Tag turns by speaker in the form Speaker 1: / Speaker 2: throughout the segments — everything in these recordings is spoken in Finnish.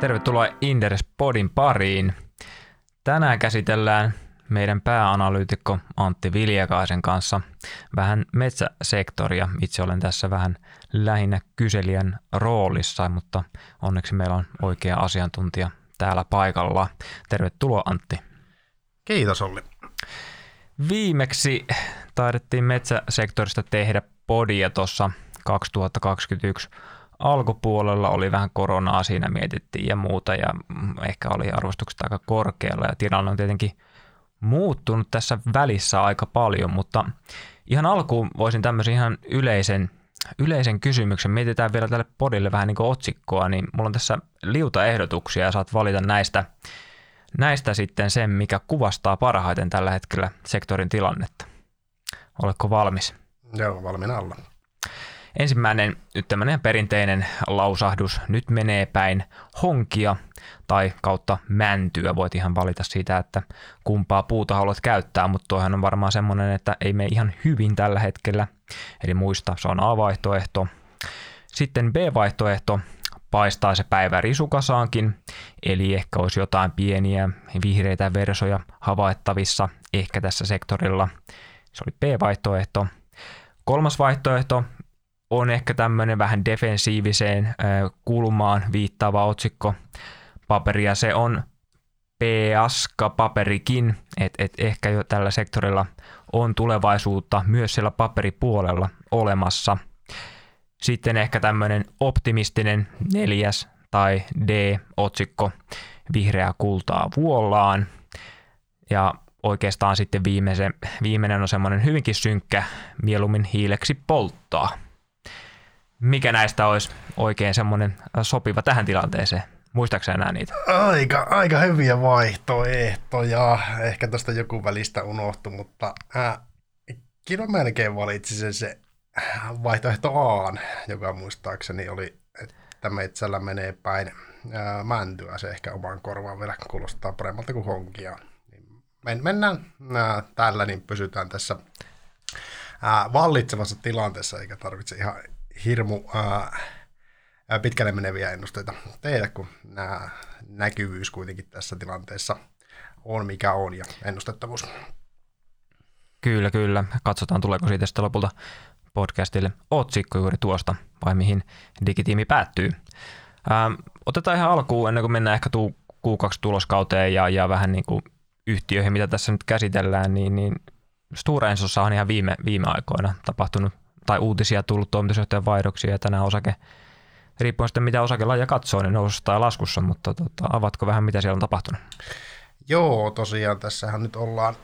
Speaker 1: Tervetuloa Inderes Podin pariin. Tänään käsitellään meidän pääanalyytikko Antti Viljakaisen kanssa vähän metsäsektoria. Itse olen tässä vähän lähinnä kyselijän roolissa, mutta onneksi meillä on oikea asiantuntija täällä paikalla. Tervetuloa Antti.
Speaker 2: Kiitos Olli.
Speaker 1: Viimeksi taidettiin metsäsektorista tehdä podia tuossa 2021 alkupuolella oli vähän koronaa siinä mietittiin ja muuta ja ehkä oli arvostukset aika korkealla ja tilanne on tietenkin muuttunut tässä välissä aika paljon, mutta ihan alkuun voisin tämmöisen ihan yleisen, yleisen kysymyksen, mietitään vielä tälle podille vähän niin kuin otsikkoa, niin mulla on tässä liuta ehdotuksia ja saat valita näistä, näistä sitten sen, mikä kuvastaa parhaiten tällä hetkellä sektorin tilannetta. Oletko valmis?
Speaker 2: Joo, valmiina olla.
Speaker 1: Ensimmäinen nyt tämmöinen perinteinen lausahdus, nyt menee päin honkia tai kautta mäntyä. Voit ihan valita siitä, että kumpaa puuta haluat käyttää, mutta toihan on varmaan semmoinen, että ei mene ihan hyvin tällä hetkellä. Eli muista, se on A-vaihtoehto. Sitten B-vaihtoehto, paistaa se päivä risukasaankin, eli ehkä olisi jotain pieniä vihreitä versoja havaittavissa ehkä tässä sektorilla. Se oli B-vaihtoehto. Kolmas vaihtoehto, on ehkä tämmöinen vähän defensiiviseen kulmaan viittaava otsikko paperia. Se on P-aska paperikin, että et ehkä jo tällä sektorilla on tulevaisuutta myös siellä paperipuolella olemassa. Sitten ehkä tämmöinen optimistinen neljäs tai D-otsikko, vihreää kultaa vuollaan. Ja oikeastaan sitten viimeisen, viimeinen on semmoinen hyvinkin synkkä, mieluummin hiileksi polttaa. Mikä näistä olisi oikein semmoinen sopiva tähän tilanteeseen? Muistaakseni enää niitä?
Speaker 2: Aika, aika hyviä vaihtoehtoja. Ehkä tästä joku välistä unohtui, mutta äh, kyllä melkein valitsisin se vaihtoehto A, joka muistaakseni oli, että metsällä menee päin äh, mäntyä. Se ehkä oman korvaan vielä kuulostaa paremmalta kuin honkia. Niin men, mennään äh, tällä, niin pysytään tässä äh, vallitsevassa tilanteessa, eikä tarvitse ihan hirmu ää, pitkälle meneviä ennusteita tehdä, kun nämä näkyvyys kuitenkin tässä tilanteessa on mikä on ja ennustettavuus.
Speaker 1: Kyllä, kyllä. Katsotaan, tuleeko siitä sitten lopulta podcastille otsikko juuri tuosta, vai mihin digitiimi päättyy. Ää, otetaan ihan alkuun, ennen kuin mennään ehkä tuu Q2-tuloskauteen ja, ja vähän niin kuin yhtiöihin, mitä tässä nyt käsitellään, niin, niin Stora Ensossa on ihan viime, viime aikoina tapahtunut tai uutisia tullut toimitusjohtajan vaihdoksia ja tänään osake, riippuen sitten mitä osakelaja katsoo, niin nousussa tai laskussa, mutta tota, avatko vähän mitä siellä on tapahtunut?
Speaker 2: Joo, tosiaan tässähän nyt ollaan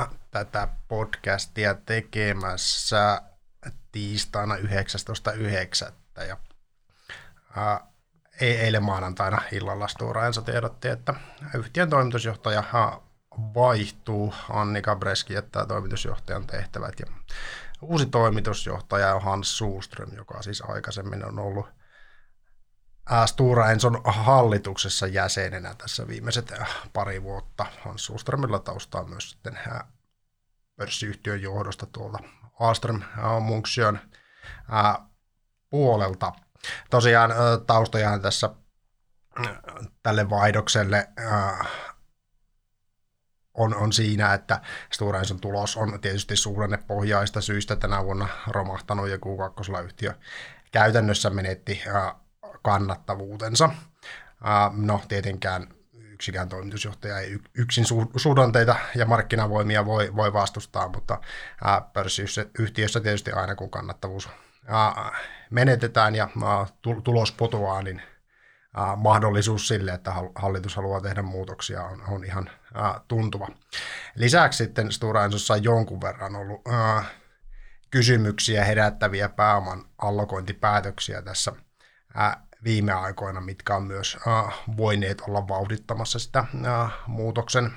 Speaker 2: äh, tätä podcastia tekemässä tiistaina 19.9. Ja ää, eilen maanantaina illalla Stora Enso tiedotti, että yhtiön toimitusjohtaja vaihtuu. Annika Breski jättää toimitusjohtajan tehtävät ja uusi toimitusjohtaja on Hans Suuström, joka siis aikaisemmin on ollut Stura Enson hallituksessa jäsenenä tässä viimeiset pari vuotta. Hans Suuströmillä taustaa myös sitten pörssiyhtiön johdosta tuolta Alström Munksion puolelta. Tosiaan taustajahan tässä tälle vaihdokselle on, on siinä, että Stora Enson tulos on tietysti suhdannepohjaista syistä tänä vuonna romahtanut ja Q2 yhtiö käytännössä menetti kannattavuutensa. No tietenkään yksikään toimitusjohtaja ei yksin suhdanteita ja markkinavoimia voi, voi vastustaa, mutta pörssiyhtiössä tietysti aina kun kannattavuus menetetään ja tulos potoaa, niin mahdollisuus sille, että hallitus haluaa tehdä muutoksia, on, on ihan tuntuva. Lisäksi sitten Stora Ensossa on jonkun verran ollut kysymyksiä herättäviä pääoman allokointipäätöksiä tässä viime aikoina, mitkä on myös voineet olla vauhdittamassa sitä muutoksen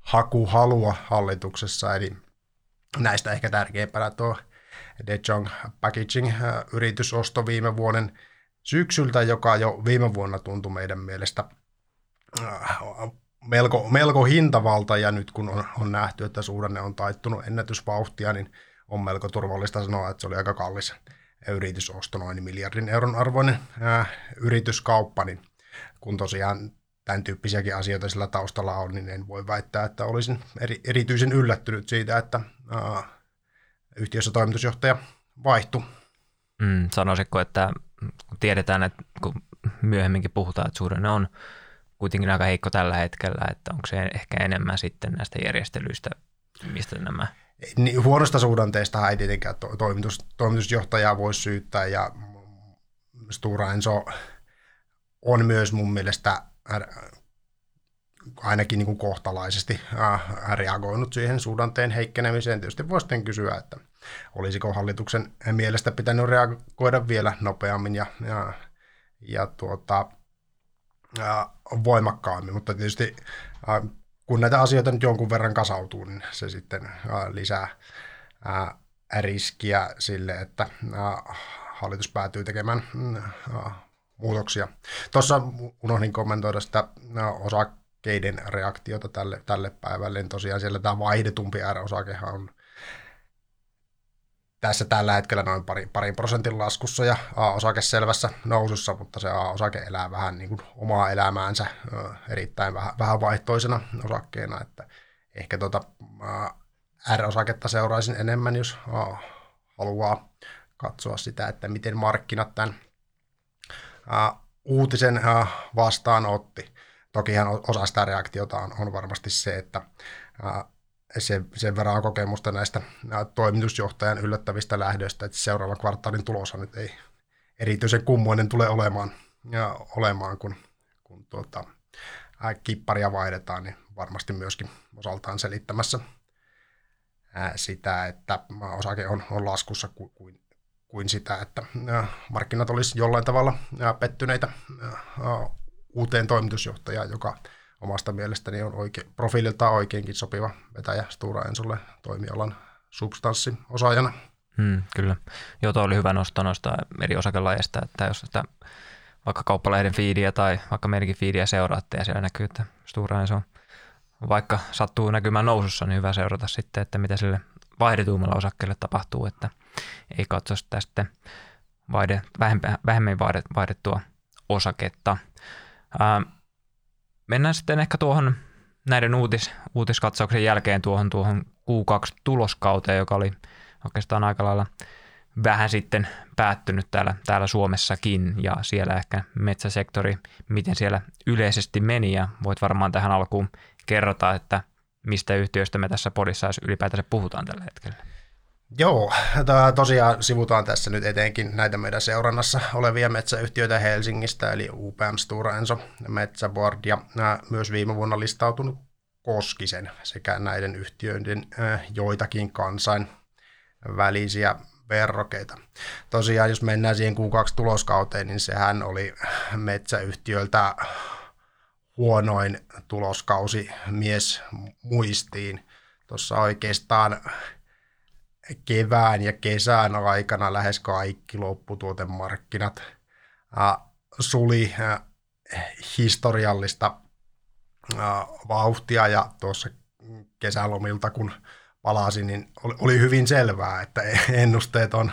Speaker 2: hakuhalua hallituksessa. Eli näistä ehkä tärkeimpänä tuo De Jong Packaging yritysosto viime vuoden syksyltä, joka jo viime vuonna tuntui meidän mielestä äh, melko, melko hintavalta, ja nyt kun on, on nähty, että suhdanne on taittunut ennätysvauhtia, niin on melko turvallista sanoa, että se oli aika kallis yritysosto, noin miljardin euron arvoinen ää, äh, yrityskauppa, niin kun tosiaan tämän tyyppisiäkin asioita sillä taustalla on, niin en voi väittää, että olisin eri, erityisen yllättynyt siitä, että ää, yhtiössä toimitusjohtaja vaihtui.
Speaker 1: Mm, sanoisitko, että tiedetään, että kun myöhemminkin puhutaan, että suhdanne on kuitenkin aika heikko tällä hetkellä, että onko se ehkä enemmän sitten näistä järjestelyistä, mistä nämä
Speaker 2: niin, huonosta suhdanteesta ei tietenkään to, toimitus, toimitusjohtajaa voi syyttää ja Stura Enso on myös mun mielestä ainakin niin kuin kohtalaisesti reagoinut siihen suhdanteen heikkenemiseen. Tietysti voi sitten kysyä, että olisiko hallituksen mielestä pitänyt reagoida vielä nopeammin ja, ja, ja tuota, ja voimakkaammin, mutta tietysti kun näitä asioita nyt jonkun verran kasautuu, niin se sitten lisää riskiä sille, että hallitus päätyy tekemään mm, muutoksia. Tuossa unohdin kommentoida sitä osakkeiden reaktiota tälle, tälle päivälle. Niin tosiaan siellä tämä vaihdetumpi R-osakehan on tässä tällä hetkellä noin pari, parin prosentin laskussa ja A-osake selvässä nousussa, mutta se A-osake elää vähän niin kuin omaa elämäänsä erittäin vähän, vähän vaihtoisena osakkeena, että ehkä tuota, R-osaketta seuraisin enemmän, jos haluaa katsoa sitä, että miten markkinat tämän uutisen vastaanotti. Tokihan osa sitä reaktiota on, on varmasti se, että sen, sen verran on kokemusta näistä toimitusjohtajan yllättävistä lähdöistä, että seuraavan kvartaalin tuloshan nyt ei erityisen kummoinen tule olemaan, ja olemaan kun, kun tuota, ää, kipparia vaihdetaan, niin varmasti myöskin osaltaan selittämässä ää, sitä, että osake on, on laskussa kuin, kuin, kuin sitä, että ää, markkinat olisi jollain tavalla ää, pettyneitä ää, uuteen toimitusjohtajaan, joka omasta mielestäni on oike, profiililtaan oikeinkin sopiva vetäjä Stura Ensolle toimialan substanssiosaajana.
Speaker 1: Hmm, kyllä. Joo, tuo oli hyvä nosto noista eri osakelajeista, että jos sitä vaikka kauppalehden fiidiä tai vaikka meidänkin fiidiä seuraatte ja siellä näkyy, että Stura Enso vaikka sattuu näkymään nousussa, niin hyvä seurata sitten, että mitä sille vaihdetuimmalla osakkeelle tapahtuu, että ei katso sitä sitten vaihde, vähemmän vaihdettua osaketta. Ähm, Mennään sitten ehkä tuohon näiden uutis, uutiskatsauksen jälkeen tuohon, tuohon Q2-tuloskauteen, joka oli oikeastaan aika lailla vähän sitten päättynyt täällä, täällä Suomessakin ja siellä ehkä metsäsektori, miten siellä yleisesti meni ja voit varmaan tähän alkuun kerrota, että mistä yhtiöistä me tässä podissa ylipäätänsä puhutaan tällä hetkellä.
Speaker 2: Joo, tosiaan sivutaan tässä nyt etenkin näitä meidän seurannassa olevia metsäyhtiöitä Helsingistä, eli UPM Stura Enso, Metsäboard ja myös viime vuonna listautunut Koskisen sekä näiden yhtiöiden joitakin kansainvälisiä verrokeita. Tosiaan, jos mennään siihen Q2-tuloskauteen, niin sehän oli metsäyhtiöltä huonoin tuloskausi mies muistiin. Tuossa oikeastaan kevään ja kesän aikana lähes kaikki lopputuotemarkkinat suli historiallista vauhtia ja tuossa kesälomilta kun palasin, niin oli, hyvin selvää, että ennusteet on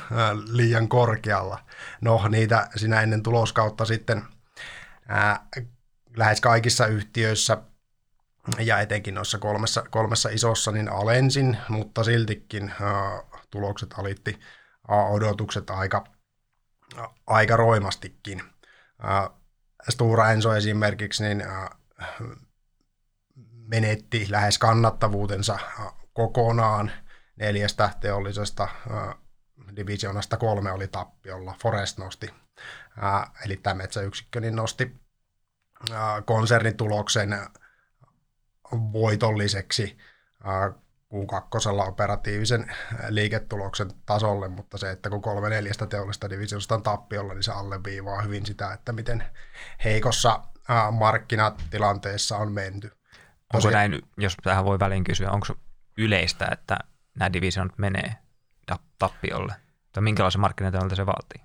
Speaker 2: liian korkealla. No niitä sinä ennen tuloskautta sitten lähes kaikissa yhtiöissä ja etenkin noissa kolmessa, kolmessa isossa niin alensin, mutta siltikin äh, tulokset alitti äh, odotukset aika, äh, aika roimastikin. Äh, Stura Enso esimerkiksi niin, äh, menetti lähes kannattavuutensa äh, kokonaan neljästä teollisesta äh, divisionasta kolme oli tappiolla. Forest nosti, äh, eli tämä metsäyksikkö, niin nosti äh, konsernituloksen voitolliseksi Q2 operatiivisen liiketuloksen tasolle, mutta se, että kun kolme neljästä teollista divisiosta on tappiolla, niin se alleviivaa hyvin sitä, että miten heikossa markkinatilanteessa on menty.
Speaker 1: Onko näin, jos tähän voi väliin kysyä, onko yleistä, että nämä divisionit menee tappiolle? Tai minkälaisen markkinatilanteen se vaatii?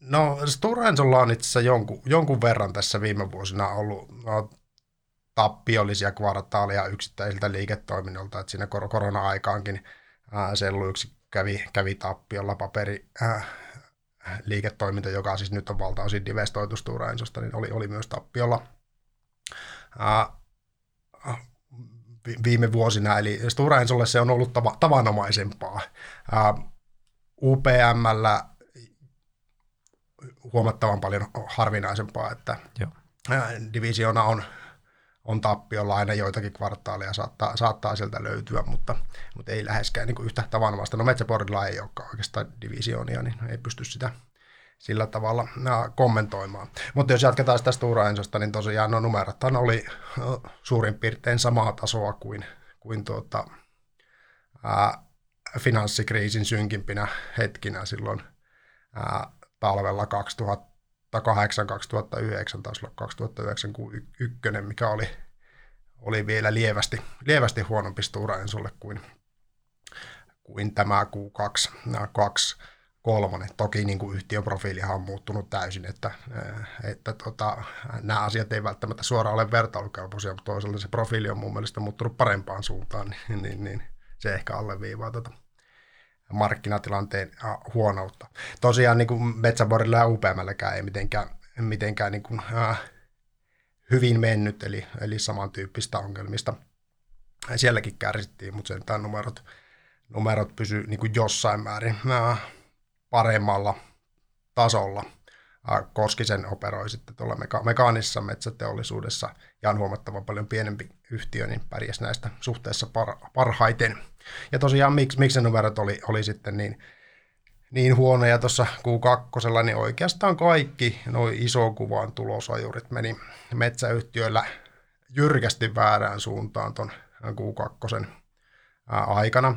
Speaker 2: No Stora Ensolla on itse asiassa jonkun, jonkun verran tässä viime vuosina ollut no, tappiollisia kvartaaleja yksittäisiltä liiketoiminnolta, että siinä korona-aikaankin ää, sellu yksi kävi, kävi tappiolla paperi, ää, liiketoiminta, joka siis nyt on valtaosin divestoitu Stora Ensosta, niin oli, oli myös tappiolla. viime vuosina, eli Stora Ensolle se on ollut tava, tavanomaisempaa. UPMllä huomattavan paljon harvinaisempaa, että Joo. divisiona on on tappiolla aina joitakin kvartaaleja, saattaa, saattaa sieltä löytyä, mutta, mutta ei läheskään niin kuin yhtä tavanomaista. No Metsäporilla ei olekaan oikeastaan divisionia, niin ei pysty sitä sillä tavalla kommentoimaan. Mutta jos jatketaan sitä Stura Ensosta, niin tosiaan no numerothan oli suurin piirtein samaa tasoa kuin, kuin tuota, ää, finanssikriisin synkimpinä hetkinä silloin ää, talvella 2000 2008, 2009, taisi olla 2009 Q1, mikä oli, oli vielä lievästi, lievästi huonompi Stura Ensolle kuin, kuin tämä Q2, nämä kaksi kolmonen. Toki niin kuin yhtiön profiilihan on muuttunut täysin, että, että tota, nämä asiat ei välttämättä suoraan ole vertailukelpoisia, mutta toisaalta se profiili on mun mielestä muuttunut parempaan suuntaan, niin, niin, niin se ehkä alleviivaa tota markkinatilanteen huonoutta. Tosiaan niin kuin Metsäborilla ja UPMlläkään ei mitenkään, mitenkään niin kuin, äh, hyvin mennyt, eli, eli samantyyppistä ongelmista. Sielläkin kärsittiin, mutta sentään numerot, numerot pysyivät niin jossain määrin äh, paremmalla tasolla – Koskisen operoi sitten tuolla meka- mekaanisessa metsäteollisuudessa ja on huomattavan paljon pienempi yhtiö, niin pärjäsi näistä suhteessa par- parhaiten. Ja tosiaan miksi, miksi ne numerot oli, oli sitten niin, niin huonoja tuossa Q2, niin oikeastaan kaikki noin iso kuvan tulosajurit meni metsäyhtiöillä jyrkästi väärään suuntaan tuon Q2 aikana.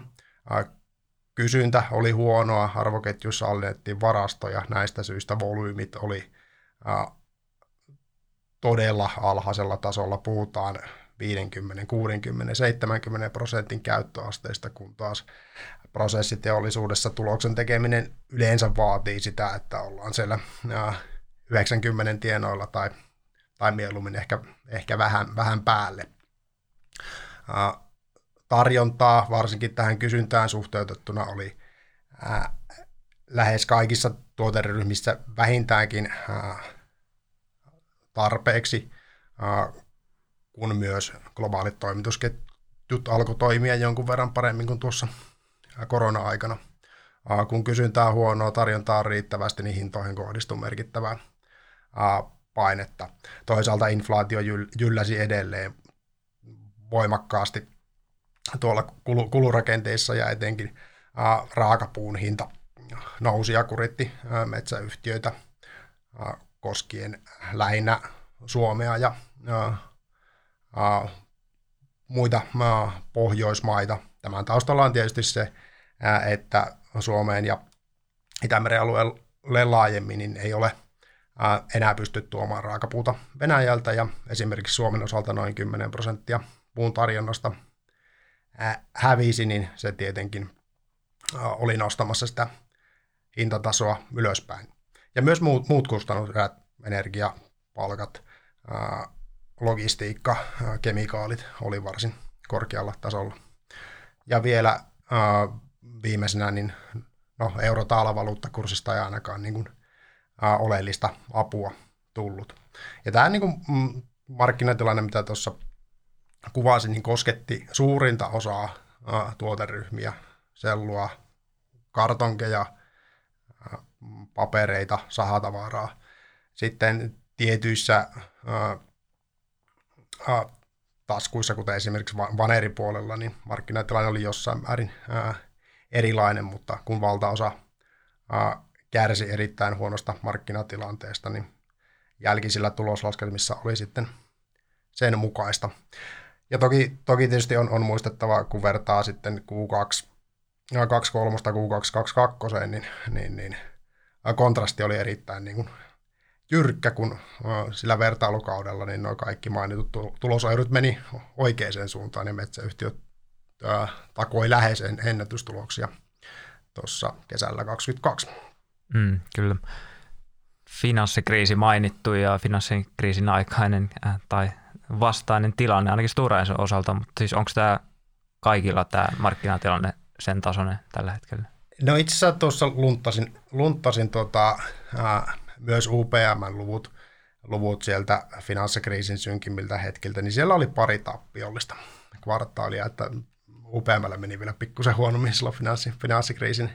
Speaker 2: Kysyntä oli huonoa, arvoketjussa alennettiin varastoja, näistä syistä volyymit oli todella alhaisella tasolla, puhutaan 50, 60, 70 prosentin käyttöasteista, kun taas prosessiteollisuudessa tuloksen tekeminen yleensä vaatii sitä, että ollaan siellä ä, 90 tienoilla tai, tai mieluummin ehkä, ehkä vähän, vähän päälle. Tarjontaa, varsinkin tähän kysyntään suhteutettuna, oli lähes kaikissa tuoteryhmissä vähintäänkin ää, tarpeeksi, kun myös globaalit toimitusketjut alkoi toimia jonkun verran paremmin kuin tuossa korona-aikana. Kun kysyntää huonoa, tarjontaa on riittävästi, niin hintoihin kohdistuu merkittävää ää, painetta. Toisaalta inflaatio jylläsi edelleen voimakkaasti tuolla kulurakenteissa ja etenkin raakapuun hinta nousi ja kuritti metsäyhtiöitä koskien lähinnä Suomea ja muita Pohjoismaita. Tämän taustalla on tietysti se, että Suomeen ja Itämeren alueelle laajemmin niin ei ole enää pystytty tuomaan raakapuuta Venäjältä ja esimerkiksi Suomen osalta noin 10 prosenttia puun tarjonnasta hävisi, niin se tietenkin oli nostamassa sitä hintatasoa ylöspäin. Ja myös muut, muut kustannukset, energia, palkat, logistiikka, kemikaalit oli varsin korkealla tasolla. Ja vielä viimeisenä, niin no, euro-taala-valuuttakurssista ei ainakaan niin kuin, oleellista apua tullut. Ja tämä niin kuin, mm, markkinatilanne, mitä tuossa kuvasin, niin kosketti suurinta osaa tuoteryhmiä, sellua, kartonkeja, papereita, sahatavaraa. Sitten tietyissä taskuissa, kuten esimerkiksi vaneripuolella, niin markkinatilanne oli jossain määrin erilainen, mutta kun valtaosa kärsi erittäin huonosta markkinatilanteesta, niin jälkisillä tuloslaskelmissa oli sitten sen mukaista. Ja toki, toki tietysti on, on muistettava, kun vertaa sitten Q2, 23 Q2 22, niin, niin, niin kontrasti oli erittäin niin kuin jyrkkä, kun sillä vertailukaudella niin nuo kaikki mainitut tulosoirut meni oikeaan suuntaan, niin metsäyhtiöt ää, takoi lähes ennätystuloksia tuossa kesällä 2022.
Speaker 1: Mm, kyllä. Finanssikriisi mainittu ja finanssikriisin aikainen äh, tai vastainen tilanne, ainakin Stora osalta, mutta siis onko tämä kaikilla tämä markkinatilanne sen tasoinen tällä hetkellä?
Speaker 2: No itse asiassa tuossa lunttasin, lunttasin tota, ää, myös UPM-luvut luvut sieltä finanssikriisin synkimmiltä hetkiltä, niin siellä oli pari tappiollista kvartaalia, että UPMllä meni vielä pikkusen huonommin silloin finanssi, finanssikriisin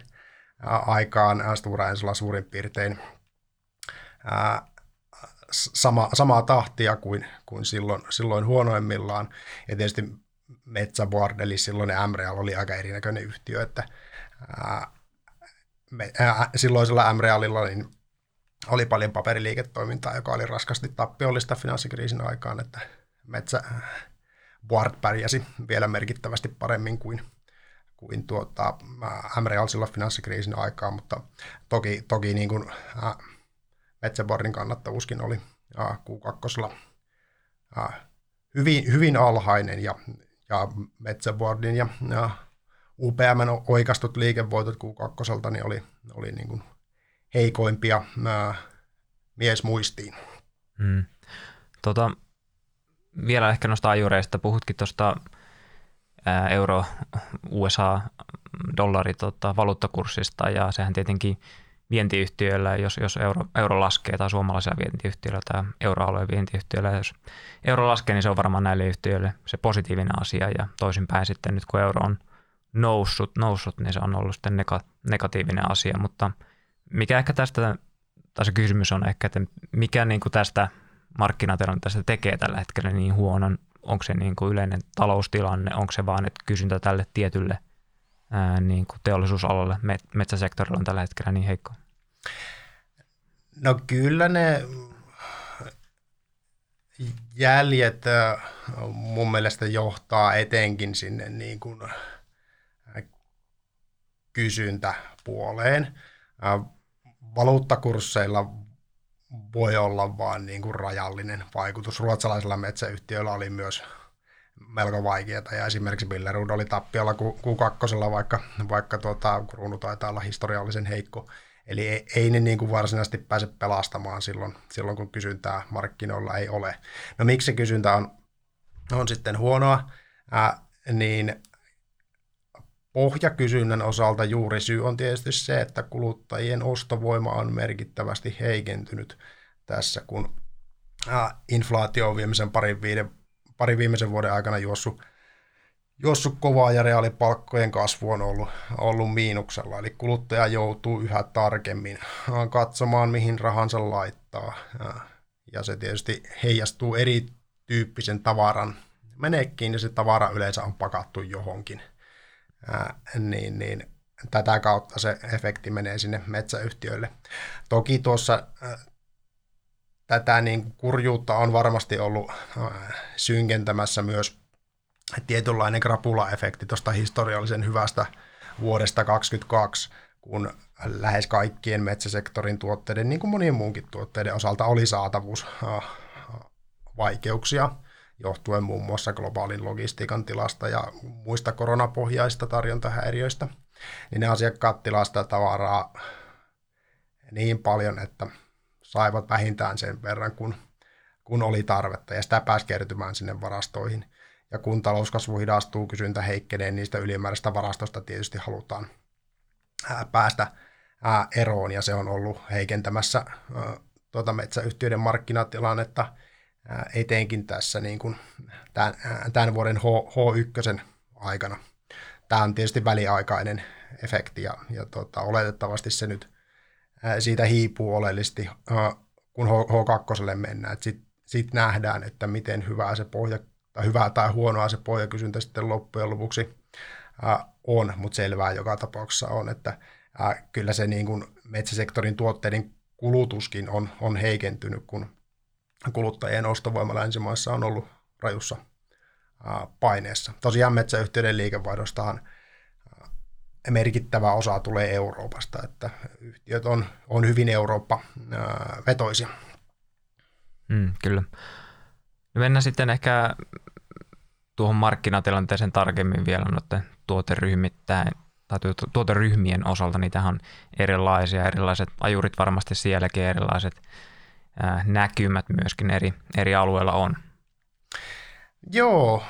Speaker 2: aikaan Stora Ensolla suurin piirtein ää, sama, samaa tahtia kuin, kuin silloin, silloin huonoimmillaan. Ja tietysti Metsäboard, eli silloin MREAL oli aika erinäköinen yhtiö, että ää, me, ää, silloisella MREALilla niin oli paljon paperiliiketoimintaa, joka oli raskasti tappiollista finanssikriisin aikaan, että Metsä Board pärjäsi vielä merkittävästi paremmin kuin, kuin tuota, MREAL silloin finanssikriisin aikaan, mutta toki, toki niin kuin, ää, Metsäboardin kannattavuuskin oli ää, Q2 ää, hyvin, hyvin alhainen ja, ja Metsäboardin ja, ja UPM oikastut liikevoitot Q2 niin oli, oli niin kuin heikoimpia ää, miesmuistiin.
Speaker 1: Hmm. Tota, vielä ehkä noista ajureista. Puhutkin tuosta euro, USA, dollari tota, valuuttakurssista ja sehän tietenkin vientiyhtiöillä, jos, jos euro, euro laskee tai suomalaisilla vientiyhtiöillä tai euroalueen vientiyhtiöillä, jos euro laskee, niin se on varmaan näille yhtiöille se positiivinen asia ja toisinpäin sitten nyt kun euro on noussut, noussut niin se on ollut sitten negatiivinen asia, mutta – mikä ehkä tästä, tai se kysymys on ehkä, että mikä niin kuin tästä markkinatilanteesta tekee tällä hetkellä niin huonon, onko se niin kuin yleinen taloustilanne, onko se vaan, että kysyntä tälle tietylle ää, niin kuin teollisuusalalle, metsäsektorilla on tällä hetkellä niin heikko?
Speaker 2: No kyllä ne jäljet mun mielestä johtaa etenkin sinne niin kuin kysyntäpuoleen valuuttakursseilla voi olla vain niin kuin rajallinen vaikutus. Ruotsalaisilla metsäyhtiöillä oli myös melko vaikeaa ja esimerkiksi Billerud oli tappiolla Q2, vaikka, vaikka tuota, kruunu taitaa olla historiallisen heikko. Eli ei, ei ne niin kuin varsinaisesti pääse pelastamaan silloin, silloin, kun kysyntää markkinoilla ei ole. No miksi kysyntä on, on sitten huonoa? Ää, niin Pohjakysynnän osalta juuri syy on tietysti se, että kuluttajien ostovoima on merkittävästi heikentynyt tässä, kun inflaatio on viimeisen parin, viiden, parin viimeisen vuoden aikana juossut, juossut kovaa ja reaalipalkkojen kasvu on ollut, ollut miinuksella. Eli kuluttaja joutuu yhä tarkemmin katsomaan, mihin rahansa laittaa. Ja se tietysti heijastuu erityyppisen tavaran menekkiin ja se tavara yleensä on pakattu johonkin – ää, niin, niin tätä kautta se efekti menee sinne metsäyhtiöille. Toki tuossa ää, tätä niin kurjuutta on varmasti ollut ää, synkentämässä myös tietynlainen krapula-efekti tuosta historiallisen hyvästä vuodesta 2022, kun lähes kaikkien metsäsektorin tuotteiden, niin kuin monien muunkin tuotteiden osalta, oli saatavuus vaikeuksia johtuen muun muassa globaalin logistiikan tilasta ja muista koronapohjaista tarjontahäiriöistä, niin ne asiakkaat tilasta tavaraa niin paljon, että saivat vähintään sen verran, kun, kun oli tarvetta, ja sitä pääsi kertymään sinne varastoihin. Ja kun talouskasvu hidastuu, kysyntä heikkenee, niistä ylimääräistä varastosta tietysti halutaan päästä eroon, ja se on ollut heikentämässä tuota metsäyhtiöiden markkinatilannetta – etenkin tässä niin kuin tämän, tämän vuoden H, H1 aikana. Tämä on tietysti väliaikainen efekti ja, ja tota, oletettavasti se nyt siitä hiipuu oleellisesti, kun H2 mennään. Sitten sit nähdään, että miten hyvää se pohja, tai hyvää tai huonoa se pohjakysyntä sitten loppujen lopuksi on, mutta selvää joka tapauksessa on, että kyllä se niin kuin metsäsektorin tuotteiden kulutuskin on, on heikentynyt, kun kuluttajien ostovoima länsimaissa on ollut rajussa paineessa. Tosiaan metsäyhtiöiden liikevaihdostahan merkittävä osa tulee Euroopasta, että yhtiöt on, on hyvin Eurooppa-vetoisia.
Speaker 1: Mm, kyllä. Mennään sitten ehkä tuohon markkinatilanteeseen tarkemmin vielä noiden tuoteryhmittäin tai tuoteryhmien osalta, niitä on erilaisia, erilaiset ajurit varmasti sielläkin, erilaiset näkymät myöskin eri, eri alueilla on?
Speaker 2: Joo,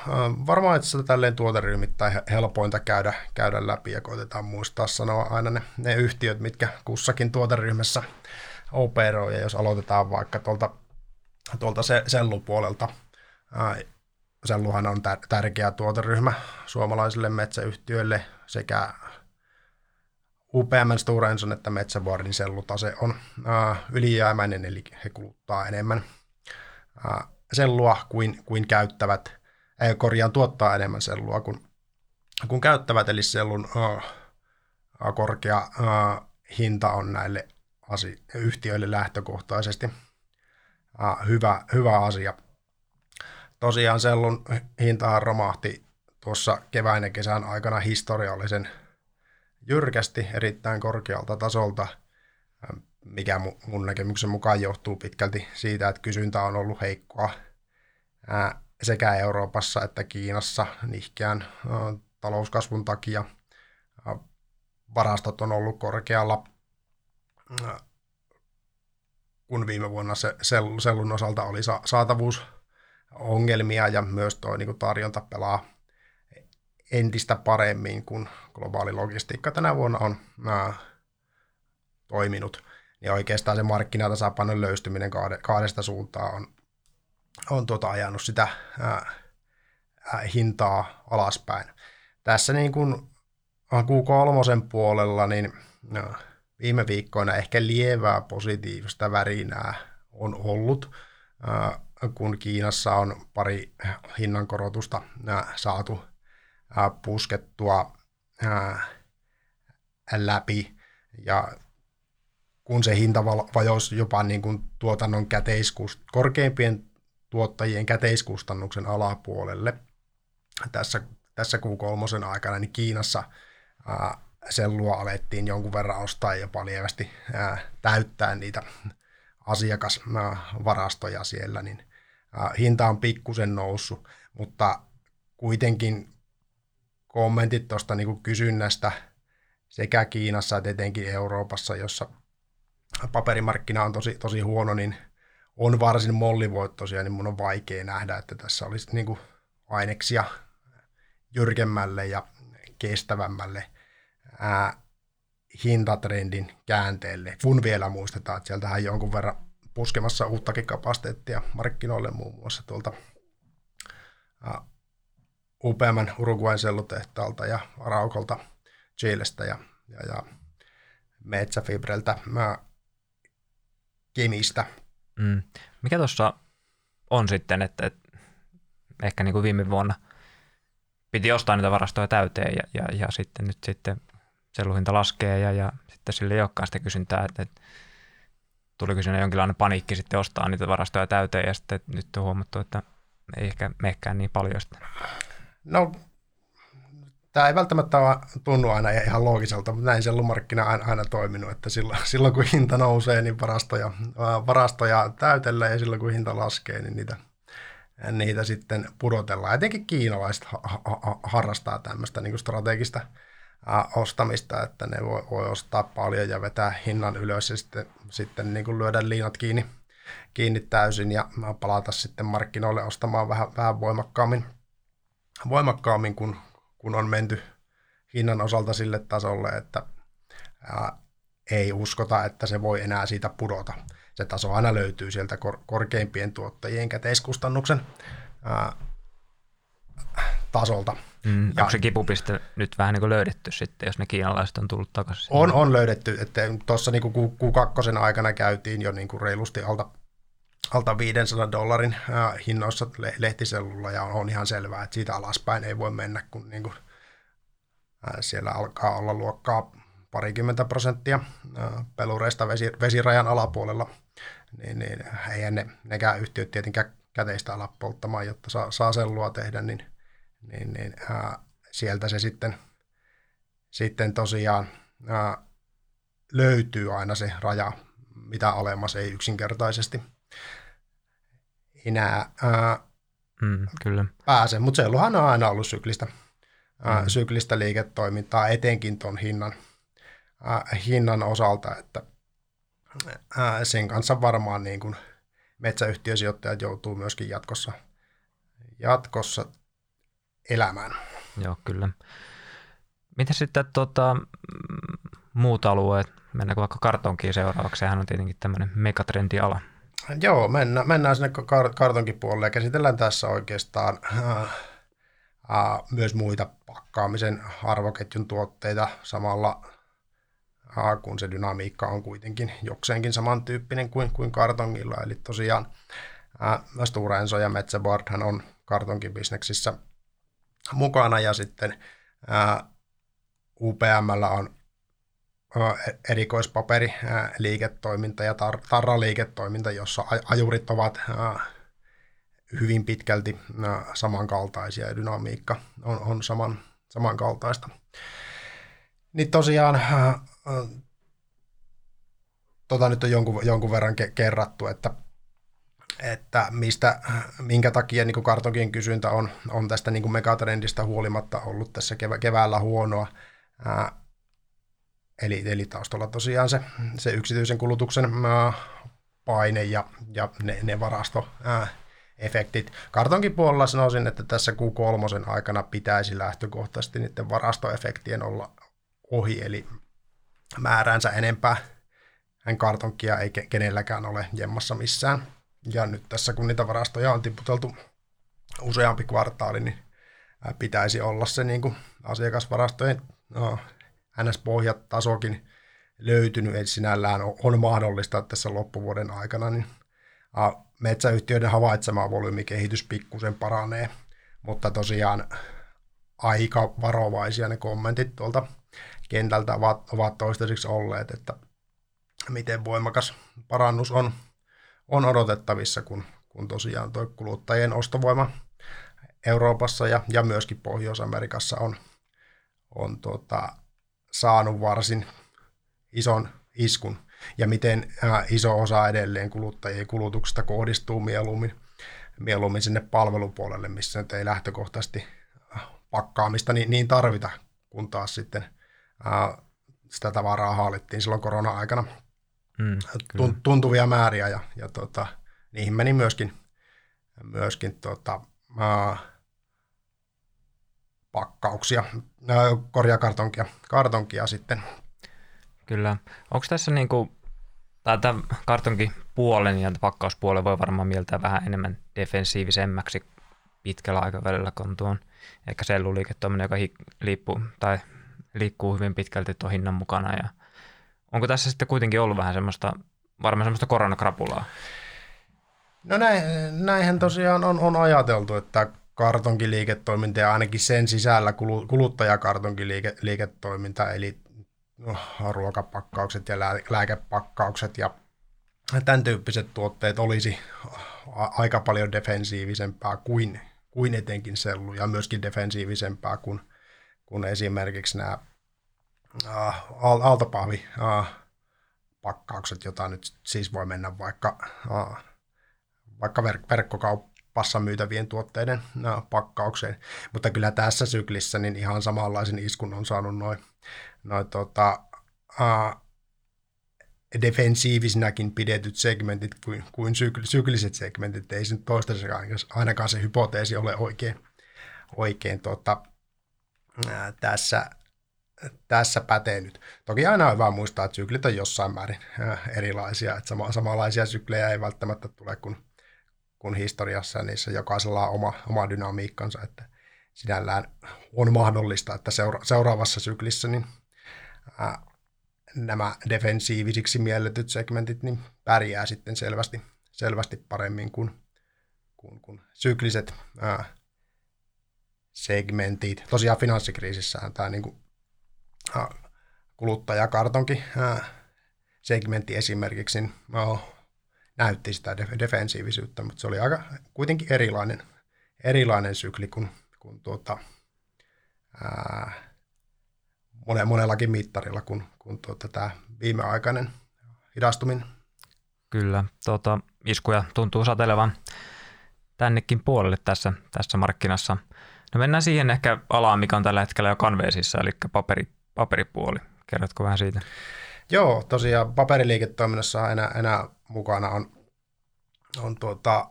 Speaker 2: varmaan että sitä tälleen tuoteryhmittäin helpointa käydä, käydä läpi ja koitetaan muistaa sanoa aina ne, ne yhtiöt, mitkä kussakin tuoteryhmässä operoi. Ja jos aloitetaan vaikka tuolta, tuolta se, sellupuolelta, selluhan on tärkeä tuoteryhmä suomalaisille metsäyhtiöille sekä UPM Stora Enson että Metsävuorin sellutase on ylijäämäinen, eli he kuluttaa enemmän sellua kuin, kuin käyttävät, ei korjaan tuottaa enemmän sellua kuin, kuin käyttävät, eli sellun uh, korkea uh, hinta on näille asi- yhtiöille lähtökohtaisesti uh, hyvä, hyvä asia. Tosiaan sellun hintahan romahti tuossa kevään ja kesän aikana historiallisen jyrkästi erittäin korkealta tasolta – mikä mun näkemyksen mukaan johtuu pitkälti siitä, että kysyntä on ollut heikkoa sekä Euroopassa että Kiinassa nihkeän talouskasvun takia. Varastot on ollut korkealla, kun viime vuonna se sellun osalta oli saatavuusongelmia ja myös tuo niin tarjonta pelaa entistä paremmin, kun globaali logistiikka tänä vuonna on toiminut niin oikeastaan se markkinatasapainon löystyminen kahdesta suuntaa on, on tuota ajanut sitä ää, ää, hintaa alaspäin. Tässä niin kuin Q3 puolella, niin no, viime viikkoina ehkä lievää positiivista värinää on ollut, ää, kun Kiinassa on pari hinnankorotusta ää, saatu ää, puskettua ää, läpi. Ja kun se hinta vajosi jopa niin kuin tuotannon käteiskust, korkeimpien tuottajien käteiskustannuksen alapuolelle tässä, tässä Q3 aikana, niin Kiinassa ää, sellua alettiin jonkun verran ostaa jopa lievästi ää, täyttää niitä asiakasvarastoja siellä, niin ää, hinta on pikkusen noussut, mutta kuitenkin kommentit tuosta niin kysynnästä sekä Kiinassa että etenkin Euroopassa, jossa paperimarkkina on tosi, tosi huono, niin on varsin mollivoittoisia, niin mun on vaikea nähdä, että tässä olisi niin kuin aineksia jyrkemmälle ja kestävämmälle ää, hintatrendin käänteelle, kun vielä muistetaan, että sieltähän jonkun verran puskemassa uuttakin kapasiteettia markkinoille muun muassa tuolta ää, UPM Uruguayn sellutehtaalta ja Araukolta Chilestä ja, ja, ja Metsäfibreltä. Mä kemistä.
Speaker 1: Mm. Mikä tuossa on sitten, että, että ehkä niin kuin viime vuonna piti ostaa niitä varastoja täyteen ja, ja, ja sitten nyt sitten selluhinta laskee ja, ja sitten sille ei olekaan sitä kysyntää, että, että tuliko siinä jonkinlainen paniikki sitten ostaa niitä varastoja täyteen ja sitten nyt on huomattu, että ei ehkä mehkään niin paljon sitten.
Speaker 2: No tämä ei välttämättä tunnu aina ihan loogiselta, mutta näin sellumarkkina on aina toiminut, että silloin, silloin kun hinta nousee, niin varastoja, varastoja täytellään ja silloin kun hinta laskee, niin niitä, niitä sitten pudotellaan. Etenkin kiinalaiset harrastaa tämmöistä niin strategista ostamista, että ne voi, voi ostaa paljon ja vetää hinnan ylös ja sitten, sitten niin kuin lyödä liinat kiinni, kiinni täysin ja palata sitten markkinoille ostamaan vähän, vähän voimakkaammin, voimakkaammin kuin, kun on menty hinnan osalta sille tasolle, että ää, ei uskota, että se voi enää siitä pudota. Se taso aina löytyy sieltä kor- korkeimpien tuottajien käteiskustannuksen ää, tasolta.
Speaker 1: Mm, ja, onko se kipupiste nyt vähän niin kuin löydetty sitten, jos ne kiinalaiset on tullut takaisin?
Speaker 2: On, on löydetty. että Tuossa niin kuin Q2 aikana käytiin jo niin kuin reilusti alta, alta 500 dollarin hinnoissa lehtisellulla ja on ihan selvää, että siitä alaspäin ei voi mennä, kun niin kuin, siellä alkaa olla luokkaa parikymmentä prosenttia pelureista vesi, vesirajan alapuolella, niin, niin eihän ne, nekään yhtiöt tietenkään käteistä ala polttamaan, jotta saa, saa sellua tehdä, niin, niin, niin äh, sieltä se sitten, sitten tosiaan äh, löytyy aina se raja, mitä alemmas ei yksinkertaisesti enää ää,
Speaker 1: mm, kyllä.
Speaker 2: pääse. Mutta selluhan on aina ollut syklistä, ää, mm. syklistä liiketoimintaa, etenkin tuon hinnan, ää, hinnan osalta, että ää, sen kanssa varmaan niin kuin metsäyhtiösijoittajat joutuu myöskin jatkossa, jatkossa elämään.
Speaker 1: Joo, kyllä. Miten sitten tota, muut alueet? Mennäänkö vaikka kartonkiin seuraavaksi? Sehän on tietenkin tämmöinen megatrendiala.
Speaker 2: Joo, mennään, mennään sinne kar- kartonkin puolelle ja käsitellään tässä oikeastaan äh, äh, myös muita pakkaamisen arvoketjun tuotteita samalla äh, kun se dynamiikka on kuitenkin jokseenkin samantyyppinen kuin, kuin kartongilla. Eli tosiaan äh, Stora Enso ja Metsäboardhan on kartonkibisneksissä mukana ja sitten äh, UPMllä on erikoispaperi-liiketoiminta ja tar- tarraliiketoiminta, jossa ajurit ovat hyvin pitkälti samankaltaisia ja dynamiikka on, on saman, samankaltaista. Niin tosiaan tota nyt on jonkun, jonkun verran ke- kerrattu, että, että mistä, minkä takia niin kartonkien kysyntä on, on tästä niin megatrendistä huolimatta ollut tässä kevä, keväällä huonoa. Eli, eli taustalla tosiaan se, se yksityisen kulutuksen ää, paine ja, ja ne, ne varastoefektit. Kartonkin puolella sanoisin, että tässä Q3 aikana pitäisi lähtökohtaisesti niiden varastoefektien olla ohi, eli määränsä enempää hän kartonkia ei kenelläkään ole jemmassa missään. Ja nyt tässä, kun niitä varastoja on tiputeltu useampi kvartaali, niin pitäisi olla se niin kuin asiakasvarastojen no, NS-pohjatasokin löytynyt, että sinällään on mahdollista tässä loppuvuoden aikana, niin metsäyhtiöiden havaitsema volyymikehitys pikkusen paranee, mutta tosiaan aika varovaisia ne kommentit tuolta kentältä ovat, ovat toistaiseksi olleet, että miten voimakas parannus on, on odotettavissa, kun, kun tosiaan tuo kuluttajien ostovoima Euroopassa ja, ja myöskin Pohjois-Amerikassa on, on tuota, saanut varsin ison iskun ja miten iso osa edelleen kuluttajien kulutuksesta kohdistuu mieluummin, mieluummin sinne palvelupuolelle, missä nyt ei lähtökohtaisesti pakkaamista niin, niin tarvita, kun taas sitten ää, sitä tavaraa haalittiin silloin korona-aikana. Mm, tuntuvia määriä ja, ja tota, niihin meni myöskin, myöskin tota, ää, pakkauksia, korjakartonkia kartonkia sitten.
Speaker 1: Kyllä. Onko tässä niin kuin, tai tämän kartonkipuolen ja pakkauspuolen voi varmaan mieltää vähän enemmän defensiivisemmäksi pitkällä aikavälillä kuin tuon ehkä selluliiketoiminnan, joka hi, liippuu, tai liikkuu hyvin pitkälti tuon hinnan mukana. Ja onko tässä sitten kuitenkin ollut vähän semmoista, varmaan semmoista koronakrapulaa?
Speaker 2: No näin, näinhän tosiaan on, on ajateltu, että kartonkiliiketoiminta ja ainakin sen sisällä kuluttajakartonkiliiketoiminta, eli no, ruokapakkaukset ja lääkepakkaukset ja tämän tyyppiset tuotteet olisi aika paljon defensiivisempää kuin, kuin etenkin sellu ja myöskin defensiivisempää kuin, kuin esimerkiksi nämä äh, aaltopahvi äh, pakkaukset, jota nyt siis voi mennä vaikka, äh, vaikka verk- verkkokauppa passa myytävien tuotteiden pakkaukseen. Mutta kyllä tässä syklissä niin ihan samanlaisen iskun on saanut noin noi, tota, uh, defensiivisinäkin pidetyt segmentit kuin, kuin syk- sykliset segmentit. Ei se nyt toistaiseksi ainakaan se hypoteesi ole oikein, oikein tota, uh, tässä, tässä pätee nyt. Toki aina on hyvä muistaa, että syklit on jossain määrin erilaisia, että sama, samanlaisia syklejä ei välttämättä tule kuin kuin historiassa, niissä jokaisella on oma, oma dynamiikkansa, että sinällään on mahdollista, että seura- seuraavassa syklissä niin, ää, nämä defensiivisiksi mielletyt segmentit niin pärjää sitten selvästi, selvästi paremmin kuin, kuin, kuin sykliset ää, segmentit. Tosiaan finanssikriisissähän tämä niin kuin, ää, kuluttajakartonkin ää, segmentti esimerkiksi niin, näytti sitä defensiivisyyttä, mutta se oli aika kuitenkin erilainen, erilainen sykli kuin, kuin tuota, ää, mone, monellakin mittarilla kuin, kuin tuota, tämä viimeaikainen hidastuminen.
Speaker 1: Kyllä, tuota, iskuja tuntuu satelevan tännekin puolelle tässä, tässä markkinassa. No mennään siihen ehkä alaan, mikä on tällä hetkellä jo kanveesissa, eli paperi, paperipuoli. Kerrotko vähän siitä?
Speaker 2: Joo, tosiaan paperiliiketoiminnassa enää, enää mukana on, on tuota,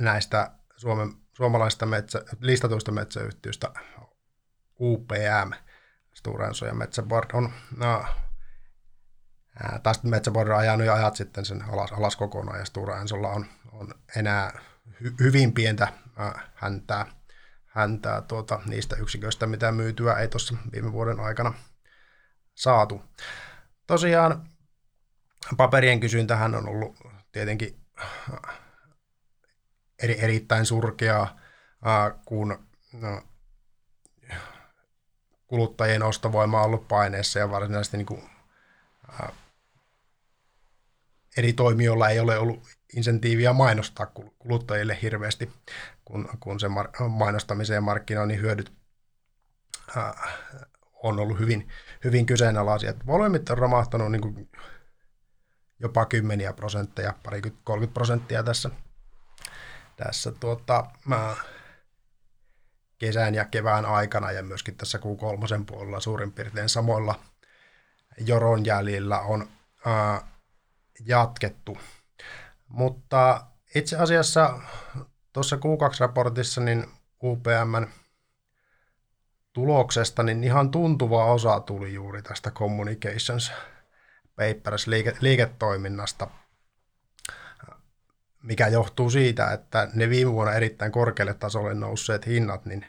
Speaker 2: näistä Suomen, suomalaisista metsä, listatuista metsäyhtiöistä UPM, Stora Enso ja Metsäboard on no, taas Metsäboard on ajanut jo ajat sitten sen alas, alas kokonaan ja Stora Ensolla on, on enää hy, hyvin pientä äh, häntää, häntää tuota, niistä yksiköistä, mitä myytyä ei tuossa viime vuoden aikana saatu. Tosiaan paperien kysyntähän on ollut tietenkin eri, erittäin surkeaa, kun no, kuluttajien ostovoima on ollut paineessa ja varsinaisesti niin kuin, eri toimijoilla ei ole ollut insentiiviä mainostaa kuluttajille hirveästi, kun, kun se mainostamisen ja markkinoinnin hyödyt on ollut hyvin, hyvin kyseenalaisia. Volyymit on romahtanut niin kuin jopa kymmeniä prosentteja, parikymmentä, 30 prosenttia tässä, tässä tuota, mä, kesän ja kevään aikana ja myöskin tässä Q3 puolella suurin piirtein samoilla joron jäljillä on ää, jatkettu. Mutta itse asiassa tuossa Q2-raportissa niin UPMn tuloksesta niin ihan tuntuva osa tuli juuri tästä Communications Papers liike- liiketoiminnasta, mikä johtuu siitä, että ne viime vuonna erittäin korkealle tasolle nousseet hinnat, niin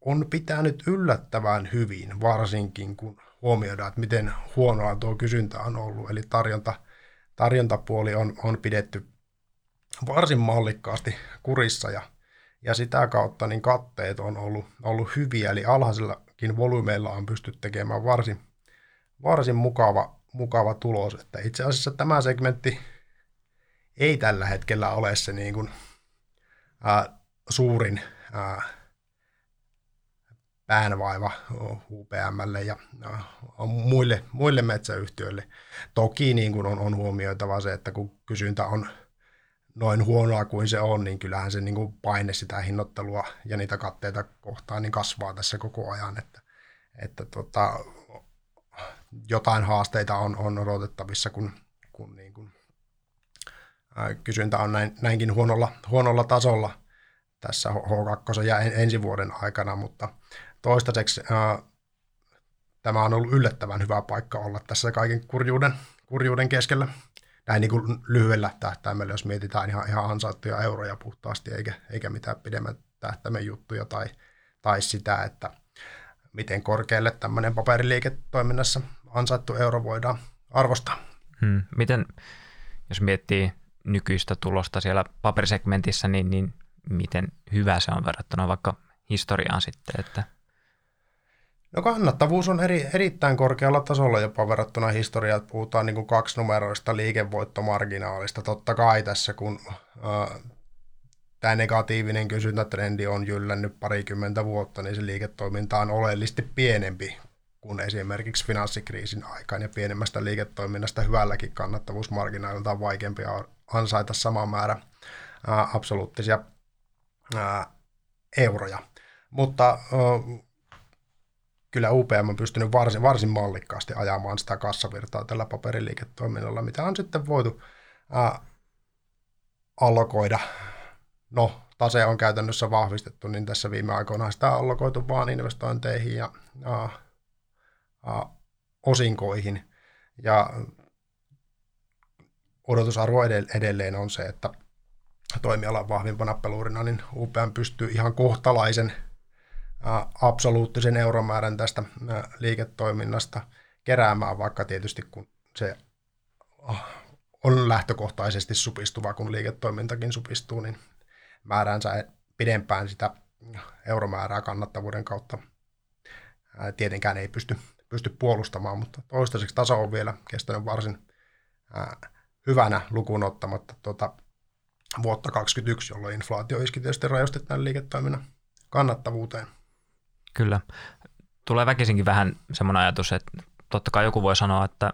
Speaker 2: on pitänyt yllättävän hyvin, varsinkin kun huomioidaan, että miten huonoa tuo kysyntä on ollut. Eli tarjonta, tarjontapuoli on, on pidetty varsin mallikkaasti kurissa ja, ja sitä kautta niin katteet on ollut, ollut hyviä, eli alhaisillakin volyymeilla on pystytty tekemään varsin, varsin mukava, mukava tulos. Että itse asiassa tämä segmentti ei tällä hetkellä ole se niin kuin, ää, suurin ää, päänvaiva UPMlle ja muille, muille metsäyhtiöille. Toki niin kuin on, on huomioitava se, että kun kysyntä on noin huonoa kuin se on, niin kyllähän se niin kuin paine sitä hinnoittelua ja niitä katteita kohtaan niin kasvaa tässä koko ajan, että, että tota, jotain haasteita on, on odotettavissa, kun, kun niin kuin, ää, kysyntä on näin, näinkin huonolla, huonolla tasolla tässä H2 ja ensi vuoden aikana, mutta toistaiseksi ää, tämä on ollut yllättävän hyvä paikka olla tässä kaiken kurjuuden, kurjuuden keskellä. Näin niin kuin lyhyellä tähtäimellä, jos mietitään ihan, ihan ansaittuja euroja puhtaasti, eikä, eikä mitään pidemmän tähtäimen juttuja tai, tai sitä, että miten korkealle tämmöinen paperiliiketoiminnassa ansaittu euro voidaan arvostaa.
Speaker 1: Hmm. Miten, jos miettii nykyistä tulosta siellä paperisegmentissä, niin, niin miten hyvä se on verrattuna vaikka historiaan sitten? Että...
Speaker 2: No kannattavuus on eri, erittäin korkealla tasolla jopa verrattuna historiaan, että puhutaan niin kuin kaksinumeroista liikevoittomarginaalista. Totta kai tässä, kun äh, tämä negatiivinen kysyntätrendi on jyllännyt parikymmentä vuotta, niin se liiketoiminta on oleellisesti pienempi kuin esimerkiksi finanssikriisin aikaan ja pienemmästä liiketoiminnasta hyvälläkin kannattavuusmarginaalilta on vaikeampi ansaita sama määrä ää, absoluuttisia ää, euroja. Mutta ää, kyllä UPM on pystynyt varsin, varsin mallikkaasti ajamaan sitä kassavirtaa tällä paperiliiketoiminnalla, mitä on sitten voitu ää, allokoida. No, tase on käytännössä vahvistettu, niin tässä viime aikoina sitä on allokoitu vaan investointeihin ja ää, osinkoihin. Ja odotusarvo edelleen on se, että toimialan vahvimpana peluurina, niin UPM pystyy ihan kohtalaisen absoluuttisen euromäärän tästä liiketoiminnasta keräämään, vaikka tietysti kun se on lähtökohtaisesti supistuva, kun liiketoimintakin supistuu, niin määränsä pidempään sitä euromäärää kannattavuuden kautta tietenkään ei pysty, pysty puolustamaan, mutta toistaiseksi taso on vielä kestänyt varsin hyvänä lukuun ottamatta tuota vuotta 2021, jolloin inflaatio iski tietysti rajoisti tämän liiketoiminnan kannattavuuteen.
Speaker 1: Kyllä. Tulee väkisinkin vähän semmoinen ajatus, että totta kai joku voi sanoa, että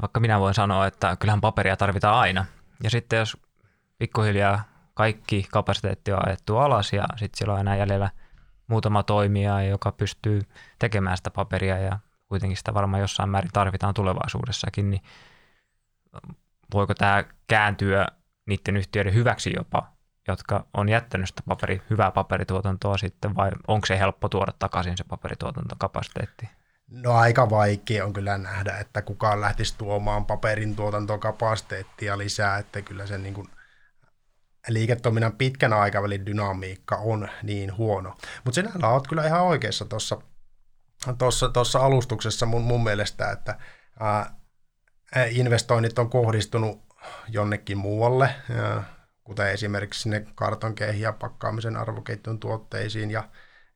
Speaker 1: vaikka minä voin sanoa, että kyllähän paperia tarvitaan aina. Ja sitten jos pikkuhiljaa kaikki kapasiteetti on ajettu alas ja sitten siellä on enää jäljellä muutama toimija, joka pystyy tekemään sitä paperia ja kuitenkin sitä varmaan jossain määrin tarvitaan tulevaisuudessakin, niin voiko tämä kääntyä niiden yhtiöiden hyväksi jopa, jotka on jättänyt sitä paperi, hyvää paperituotantoa sitten, vai onko se helppo tuoda takaisin se paperituotantokapasiteetti?
Speaker 2: No aika vaikea on kyllä nähdä, että kukaan lähtisi tuomaan paperin tuotantokapasiteettia lisää, että kyllä se niin kuin liiketoiminnan pitkän aikavälin dynamiikka on niin huono. Mutta sinällä olet kyllä ihan oikeassa tuossa tuossa, alustuksessa mun, mun mielestä, että ää, investoinnit on kohdistunut jonnekin muualle, ää, kuten esimerkiksi sinne kartonkeihin ja pakkaamisen arvoketjun tuotteisiin ja,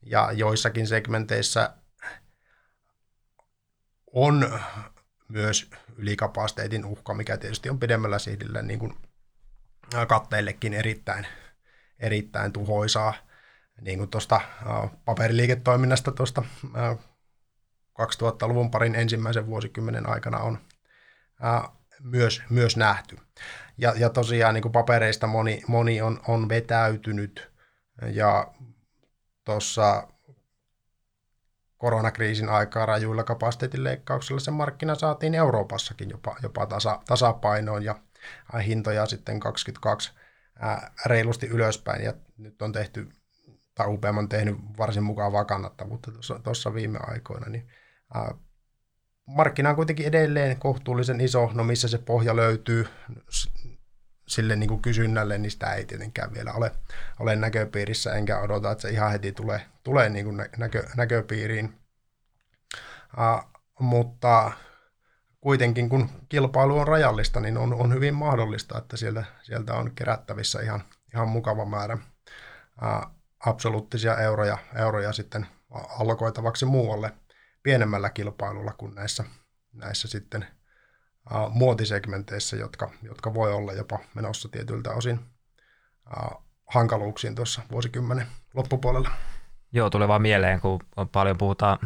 Speaker 2: ja joissakin segmenteissä on myös ylikapasiteetin uhka, mikä tietysti on pidemmällä sihdillä niin kuin katteillekin erittäin, erittäin tuhoisaa. Niin kuin tuosta paperiliiketoiminnasta tuosta 2000-luvun parin ensimmäisen vuosikymmenen aikana on myös, myös nähty. Ja, ja tosiaan niin kuin papereista moni, moni on, on vetäytynyt ja tuossa koronakriisin aikaa rajuilla kapasiteetin leikkauksilla se markkina saatiin Euroopassakin jopa, jopa tasa, tasapainoon ja hintoja sitten 22 ää, reilusti ylöspäin ja nyt on tehty, tai UPM on tehnyt varsin mukavaa kannattavuutta tuossa viime aikoina, niin ää, markkina on kuitenkin edelleen kohtuullisen iso, no missä se pohja löytyy sille niin kuin kysynnälle, niin sitä ei tietenkään vielä ole, ole näköpiirissä, enkä odota, että se ihan heti tulee, tulee niin kuin näkö, näköpiiriin. Uh, mutta kuitenkin kun kilpailu on rajallista, niin on, on hyvin mahdollista, että sieltä, sieltä on kerättävissä ihan, ihan mukava määrä uh, absoluuttisia euroja, euroja sitten allokoitavaksi muualle pienemmällä kilpailulla kuin näissä, näissä sitten – uh, muotisegmenteissä, jotka, jotka voi olla jopa menossa tietyiltä osin hankaluuksiin tuossa vuosikymmenen loppupuolella.
Speaker 1: Joo, tulee vaan mieleen, kun paljon puhutaan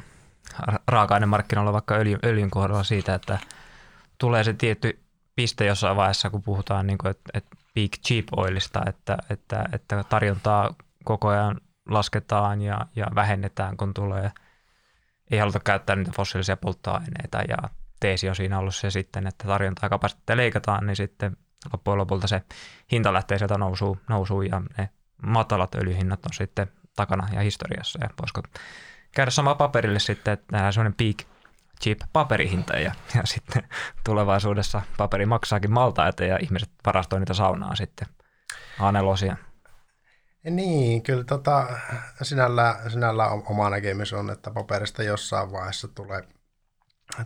Speaker 1: raaka-ainemarkkinoilla vaikka öljyn, öljyn kohdalla siitä, että tulee se tietty piste jossain vaiheessa, kun puhutaan niin kuin, että, että peak cheap oilista, että, että, että tarjontaa koko ajan lasketaan ja, ja vähennetään, kun tulee, ei haluta käyttää niitä fossiilisia polttoaineita ja teesi on siinä ollut se sitten, että tarjontaa kapasiteettia leikataan, niin sitten loppujen lopulta se hinta lähtee sieltä nousuun, nousuun ja ne matalat öljyhinnat on sitten takana ja historiassa. Ja voisiko käydä sama paperille sitten, että nähdään sellainen peak cheap paperihinta ja, ja sitten tulevaisuudessa paperi maksaakin maltaita ja ihmiset varastoivat niitä saunaa sitten A4.
Speaker 2: Niin, kyllä tota, sinällä, sinällä oma näkemys on, että paperista jossain vaiheessa tulee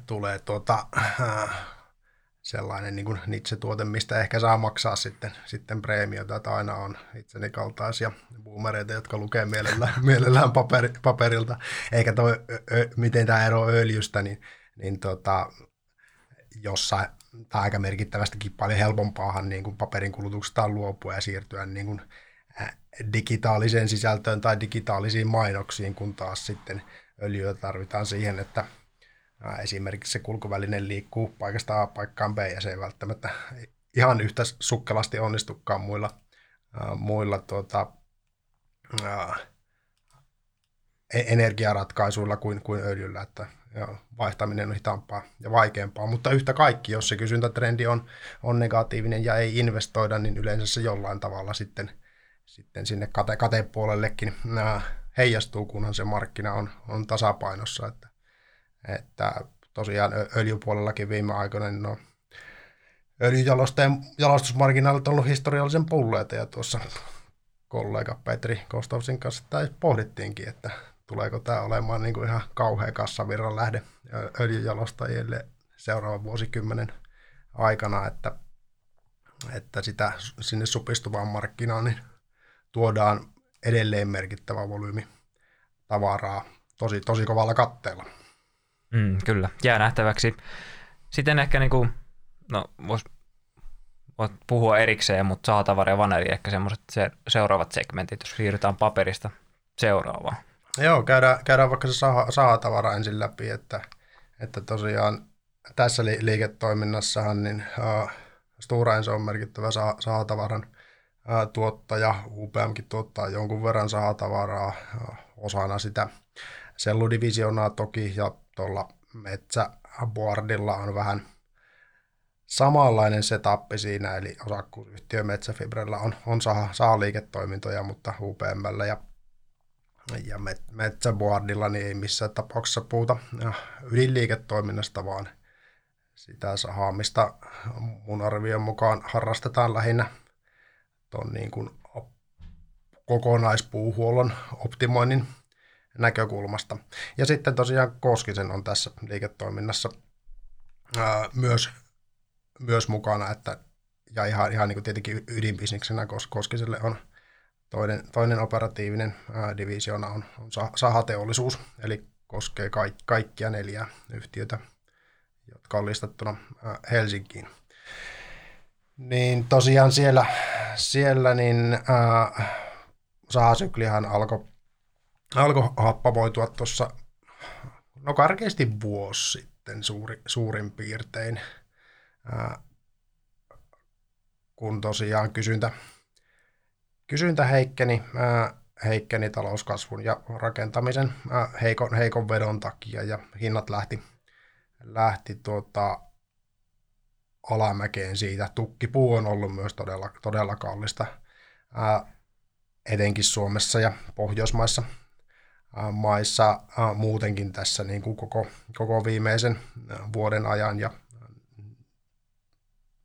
Speaker 2: tulee tuota, äh, sellainen niin kuin Nietzsche-tuote, mistä ehkä saa maksaa sitten, sitten preemiota, että aina on itseni kaltaisia boomereita, jotka lukee mielellään, mielellään paperi, paperilta, eikä toi, ö, miten tämä ero öljystä, niin, niin tota, jossain tai aika merkittävästikin paljon helpompaahan niin kuin paperin kulutuksesta luopua ja siirtyä niin kuin, digitaaliseen sisältöön tai digitaalisiin mainoksiin, kun taas sitten öljyä tarvitaan siihen, että Esimerkiksi se kulkuväline liikkuu paikasta A paikkaan B ja se ei välttämättä ihan yhtä sukkelasti onnistukaan muilla, muilla tuota, e-, energiaratkaisuilla kuin, kuin öljyllä, että ja vaihtaminen on hitaampaa ja vaikeampaa, mutta yhtä kaikki, jos se kysyntätrendi on, on negatiivinen ja ei investoida, niin yleensä se jollain tavalla sitten, sitten sinne kate, katepuolellekin heijastuu, kunhan se markkina on, on tasapainossa, että että tosiaan öljypuolellakin viime aikoina niin no, öljyjalosteen jalostusmarginaalit on ollut historiallisen pulleita ja tuossa kollega Petri Kostovsin kanssa tai pohdittiinkin, että tuleeko tämä olemaan niin kuin ihan kauhea kassavirran lähde öljyjalostajille seuraavan vuosikymmenen aikana, että, että sitä sinne supistuvaan markkinaan niin tuodaan edelleen merkittävä volyymi tavaraa tosi, tosi kovalla katteella.
Speaker 1: Mm, kyllä, jää nähtäväksi. Sitten ehkä niin kuin, no vois, voit puhua erikseen, mutta saatavara ja vaneri ehkä semmoiset se, seuraavat segmentit, jos siirrytään paperista seuraavaan.
Speaker 2: Joo, käydään, käydään vaikka se saatavara ensin läpi, että, että tosiaan tässä li- liiketoiminnassahan niin uh, Stora Enso on merkittävä sa- saatavaran tuottaja, UPMkin tuottaa jonkun verran saatavaraa uh, osana sitä. Selludivisionaa toki, ja tuolla metsäboardilla on vähän samanlainen setup siinä, eli osakkuusyhtiö Metsäfibrellä on, on saa, saa liiketoimintoja, mutta UPMllä ja, ja Metsäboardilla niin ei missään tapauksessa puhuta ydinliiketoiminnasta, vaan sitä sahaamista mun arvion mukaan harrastetaan lähinnä tuon niin kuin kokonaispuuhuollon optimoinnin näkökulmasta. Ja sitten tosiaan Koskisen on tässä liiketoiminnassa ää, myös, myös mukana, että ja ihan, ihan niin kuin tietenkin ydinbisniksenä Koskiselle on toinen, toinen operatiivinen ää, divisiona on, on sahateollisuus, eli koskee kaik, kaikkia neljää yhtiötä, jotka on listattuna ää, Helsinkiin. Niin tosiaan siellä, siellä niin ää, sahasyklihan alkoi alko happamoitua tuossa no karkeasti vuosi sitten suuri, suurin piirtein, ää, kun tosiaan kysyntä, kysyntä heikkeni, ää, heikkeni talouskasvun ja rakentamisen ää, heikon, heikon vedon takia ja hinnat lähti, lähti tuota, alamäkeen siitä. Tukkipuu on ollut myös todella, todella kallista, ää, etenkin Suomessa ja Pohjoismaissa maissa muutenkin tässä niin kuin koko, koko viimeisen vuoden ajan ja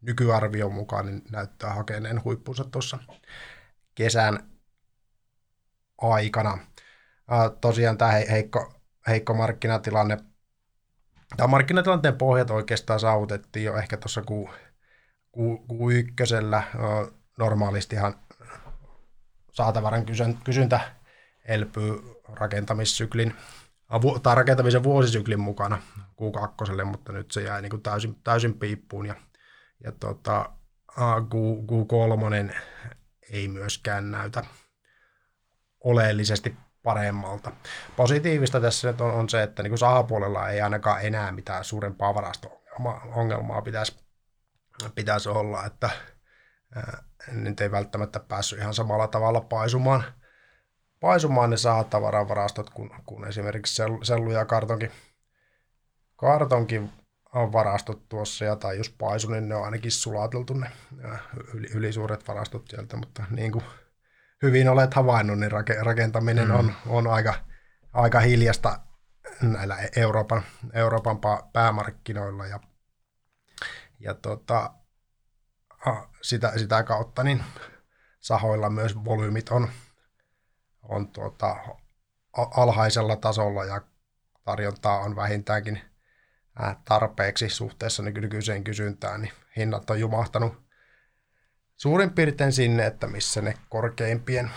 Speaker 2: nykyarvion mukaan niin näyttää hakeneen huippunsa tuossa kesän aikana. Tosiaan tämä heikko, heikko markkinatilanne, tämä markkinatilanteen pohjat oikeastaan saavutettiin jo ehkä tuossa Q, Q, Q1. Normaalistihan saatavaran kysyntä elpyy rakentamissyklin tai rakentamisen vuosisyklin mukana Q2, mutta nyt se jäi niin kuin täysin, täysin piippuun ja, ja tota, Q, Q3 ei myöskään näytä oleellisesti paremmalta. Positiivista tässä nyt on, on se, että niin sahapuolella ei ainakaan enää mitään suurempaa varasto-ongelmaa pitäisi, pitäisi olla, että ää, nyt ei välttämättä päässyt ihan samalla tavalla paisumaan – paisumaan ne saatavaravarastot, kun, kun esimerkiksi sellu- ja kartonkin, kartonkin varastot tuossa, ja tai jos paisu, niin ne on ainakin sulateltu ne yli, ylisuuret varastot sieltä, mutta niin kuin hyvin olet havainnut, niin rakentaminen mm. on, on aika, aika hiljasta näillä Euroopan, Euroopan päämarkkinoilla, ja, ja tota, sitä, sitä kautta niin sahoilla myös volyymit on, on tuota, alhaisella tasolla ja tarjontaa on vähintäänkin tarpeeksi suhteessa nykyiseen kysyntään, niin hinnat on jumahtanut suurin piirtein sinne, että missä ne korkeimpien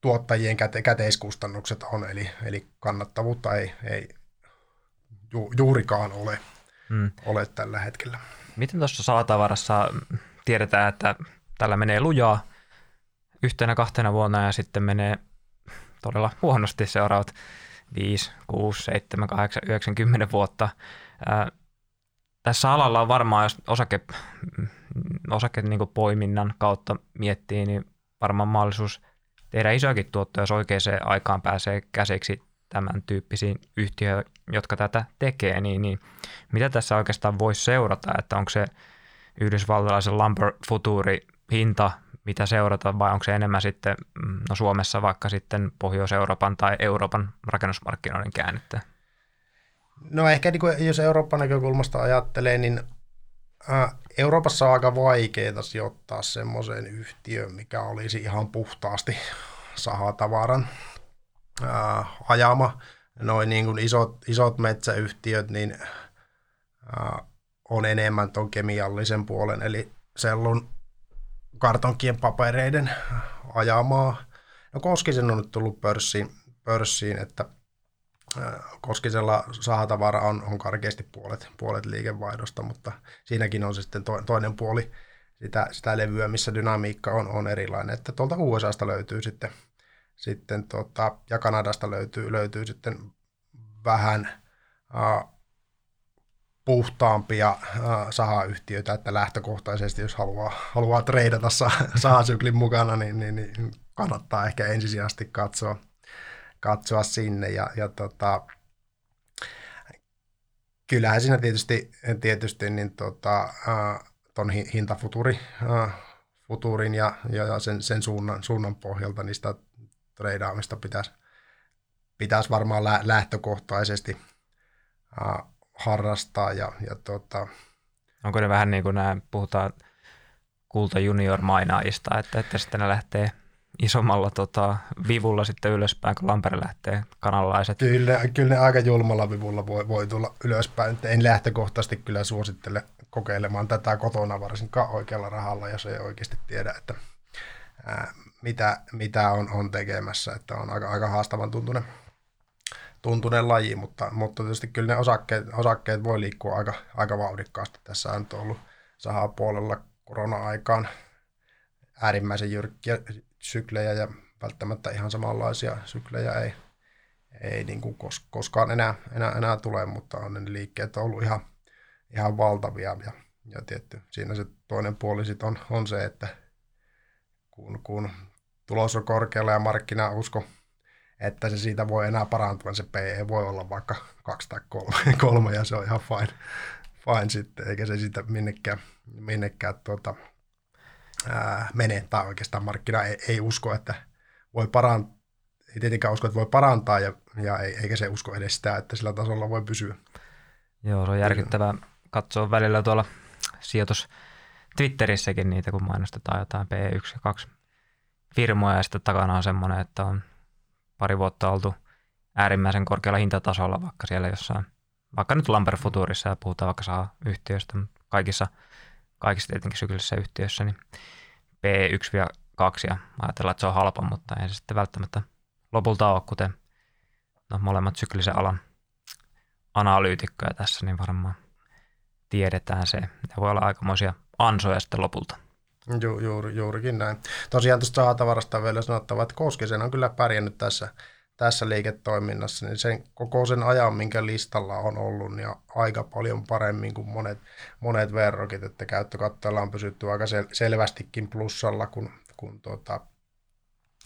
Speaker 2: tuottajien käte- käteiskustannukset on, eli, eli kannattavuutta ei, ei ju, juurikaan ole, hmm. ole tällä hetkellä.
Speaker 1: Miten tuossa salatavarassa tiedetään, että tällä menee lujaa, yhtenä kahtena vuonna ja sitten menee todella huonosti seuraavat 5, 6, 7, 8, 9, 10 vuotta. Ää, tässä alalla on varmaan, jos osake, osake niin poiminnan kautta miettii, niin varmaan mahdollisuus tehdä isoakin tuottoja, jos oikeaan aikaan pääsee käsiksi tämän tyyppisiin yhtiöihin, jotka tätä tekee, niin, niin mitä tässä oikeastaan voisi seurata, että onko se yhdysvaltalaisen lumber futuri hinta mitä seurata vai onko se enemmän sitten mm, no Suomessa vaikka sitten Pohjois-Euroopan tai Euroopan rakennusmarkkinoiden käännettä?
Speaker 2: No ehkä niin kuin, jos Euroopan näkökulmasta ajattelee, niin Euroopassa on aika vaikeaa sijoittaa semmoiseen yhtiöön, mikä olisi ihan puhtaasti sahatavaran ää, ajama. Noin niin kuin isot, isot metsäyhtiöt, niin ää, on enemmän tuon kemiallisen puolen, eli sellun kartonkien papereiden ajamaa. No Koskisen on nyt tullut pörssiin, pörssiin että Koskisella sahatavara on, on karkeasti puolet, puolet liikevaihdosta, mutta siinäkin on sitten to, toinen puoli sitä, sitä levyä, missä dynamiikka on, on erilainen. Että tuolta USAsta löytyy sitten, sitten tota, ja Kanadasta löytyy, löytyy sitten vähän uh, puhtaampia äh, sahayhtiöitä, että lähtökohtaisesti jos haluaa, haluaa treidata sahasyklin mukana, niin, niin, niin kannattaa ehkä ensisijaisesti katsoa, katsoa sinne. Ja, ja tota, kyllähän siinä tietysti, tietysti niin tota, ton hintafuturi, futurin ja, ja sen, sen suunnan, suunnan pohjalta niistä treidaamista pitäisi, pitäisi varmaan lä- lähtökohtaisesti harrastaa. Ja, ja tota...
Speaker 1: Onko ne vähän niin kuin nämä, puhutaan kulta junior mainaajista, että, että sitten ne lähtee isommalla tota, vivulla sitten ylöspäin, kun Lampere lähtee kanalaiset.
Speaker 2: Kyllä, kyllä ne aika julmalla vivulla voi, voi tulla ylöspäin. En lähtökohtaisesti kyllä suosittele kokeilemaan tätä kotona varsinkaan oikealla rahalla, jos ei oikeasti tiedä, että ää, mitä, mitä on, on tekemässä. Että on aika, aika haastavan tuntunen, tuntunen laji, mutta, mutta tietysti kyllä ne osakkeet, osakkeet voi liikkua aika, aika vauhdikkaasti. Tässä on ollut sahaa puolella korona-aikaan äärimmäisen jyrkkiä syklejä ja välttämättä ihan samanlaisia syklejä ei, ei niin kuin kos, koskaan enää, enää, enää tule, mutta on ne liikkeet on ollut ihan, ihan valtavia. Ja, ja tietty, siinä se toinen puoli sit on, on se, että kun, kun tulos on korkealla ja markkina usko, että se siitä voi enää parantua, se PE voi olla vaikka kaksi tai kolme, kolme ja se on ihan fine, fine sitten, eikä se siitä minnekään, minnekään tuota, ää, mene, tai oikeastaan markkina ei, ei usko, että voi parantaa, ei tietenkään usko, että voi parantaa, ja, ja eikä se usko edes sitä, että sillä tasolla voi pysyä.
Speaker 1: Joo, se on järkyttävää katsoa välillä tuolla sijoitus Twitterissäkin niitä, kun mainostetaan jotain P1 ja 2 firmoja, ja sitten takana on semmoinen, että on pari vuotta oltu äärimmäisen korkealla hintatasolla, vaikka siellä jossain, vaikka nyt Lamper Futurissa ja puhutaan vaikka saa yhtiöistä, kaikissa – kaikissa tietenkin syklisissä yhtiöissä, niin P1-2 ja ajatellaan, että se on halpa, mutta ei se sitten välttämättä lopulta ole, kuten no, molemmat syklisen alan analyytikkoja tässä, niin varmaan tiedetään se. Ne voi olla aikamoisia ansoja sitten lopulta.
Speaker 2: Ju, juuri, juurikin näin. Tosiaan tuosta saatavarasta vielä sanottava, että Koskisen on kyllä pärjännyt tässä tässä liiketoiminnassa, niin sen, koko sen ajan, minkä listalla on ollut, niin aika paljon paremmin kuin monet, monet verrokit, että käyttökatteella on pysytty aika sel, selvästikin plussalla, kun, kun tuota,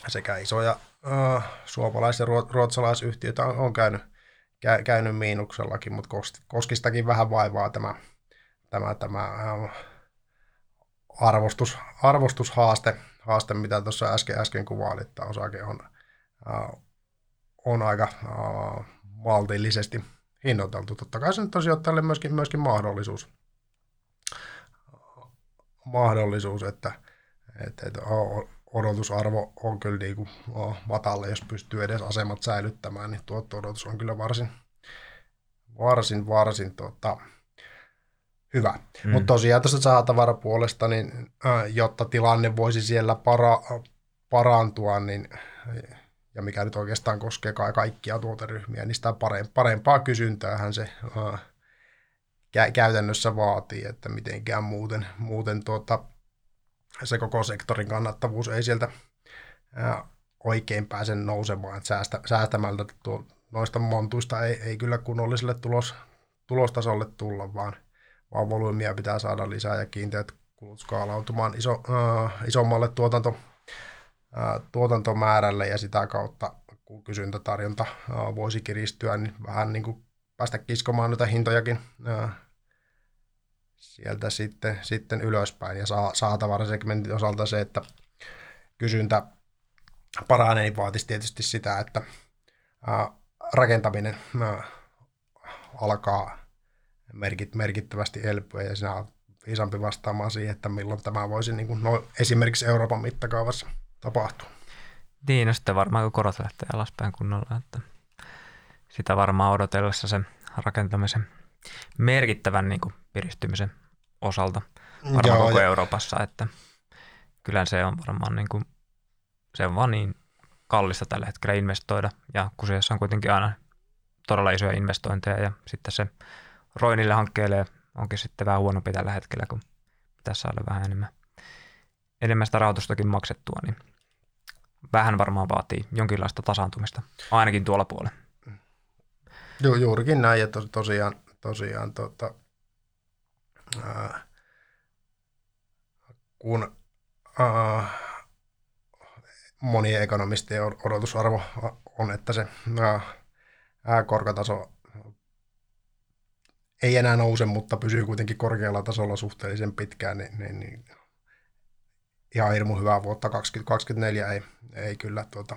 Speaker 2: sekä isoja äh, suomalais- ja ruotsalaisyhtiöitä on, on käynyt, kä, käynyt miinuksellakin, mutta Koskistakin vähän vaivaa tämä, tämä, tämä äh, arvostus, arvostushaaste, haaste, mitä tuossa äsken, äsken kuvailit, että osake on äh, on aika uh, maltillisesti hinnoiteltu. Totta kai se nyt on sijoittajalle myöskin, myöskin mahdollisuus, mahdollisuus että, että, että odotusarvo on kyllä niin kuin, matala, jos pystyy edes asemat säilyttämään, niin tuotto-odotus on kyllä varsin, varsin, varsin tota, hyvä. Mm. Mutta tosiaan tuosta saatavarapuolesta, niin äh, jotta tilanne voisi siellä para, parantua, niin ja mikä nyt oikeastaan koskee kaikkia tuoteryhmiä, niin sitä parempaa kysyntäähän se kä- käytännössä vaatii, että mitenkään muuten, muuten tuota, se koko sektorin kannattavuus ei sieltä uh, oikein pääse nousemaan, että säästä, säästämältä tuo, noista montuista ei, ei kyllä kunnolliselle tulos, tulostasolle tulla, vaan, vaan volyymia pitää saada lisää ja kiinteät kulut skaalautumaan iso, uh, isommalle tuotanto, tuotantomäärälle ja sitä kautta, kun kysyntätarjonta voisi kiristyä, niin vähän niin kuin päästä kiskomaan noita hintojakin sieltä sitten, sitten ylöspäin. Ja saatavarasegmentin osalta se, että kysyntä paranee, niin vaatisi tietysti sitä, että rakentaminen alkaa merkittävästi elpyä ja sinä on viisampi vastaamaan siihen, että milloin tämä voisi niin kuin, no, esimerkiksi Euroopan mittakaavassa – tapahtuu.
Speaker 1: Niin, no sitten varmaan kun korot lähtee alaspäin kunnolla, että sitä varmaan odotellessa sen rakentamisen merkittävän niin kuin piristymisen osalta varmaan Joo, koko ja... Euroopassa, että kyllä se on varmaan niin kuin, se on vaan niin kallista tällä hetkellä investoida ja kusiassa on kuitenkin aina todella isoja investointeja ja sitten se Roinille hankkeelle onkin sitten vähän huonompi tällä hetkellä, kun pitäisi saada vähän enemmän, enemmän sitä rahoitustakin maksettua, niin vähän varmaan vaatii jonkinlaista tasaantumista, ainakin tuolla puolella.
Speaker 2: Joo, juurikin näin, ja tos, tosiaan, tosiaan tota, ää, kun ää, monien ekonomistien odotusarvo on, että se ää, korkotaso ei enää nouse, mutta pysyy kuitenkin korkealla tasolla suhteellisen pitkään, niin, niin, niin ihan hirmu hyvää vuotta 2024 ei, ei kyllä tuota,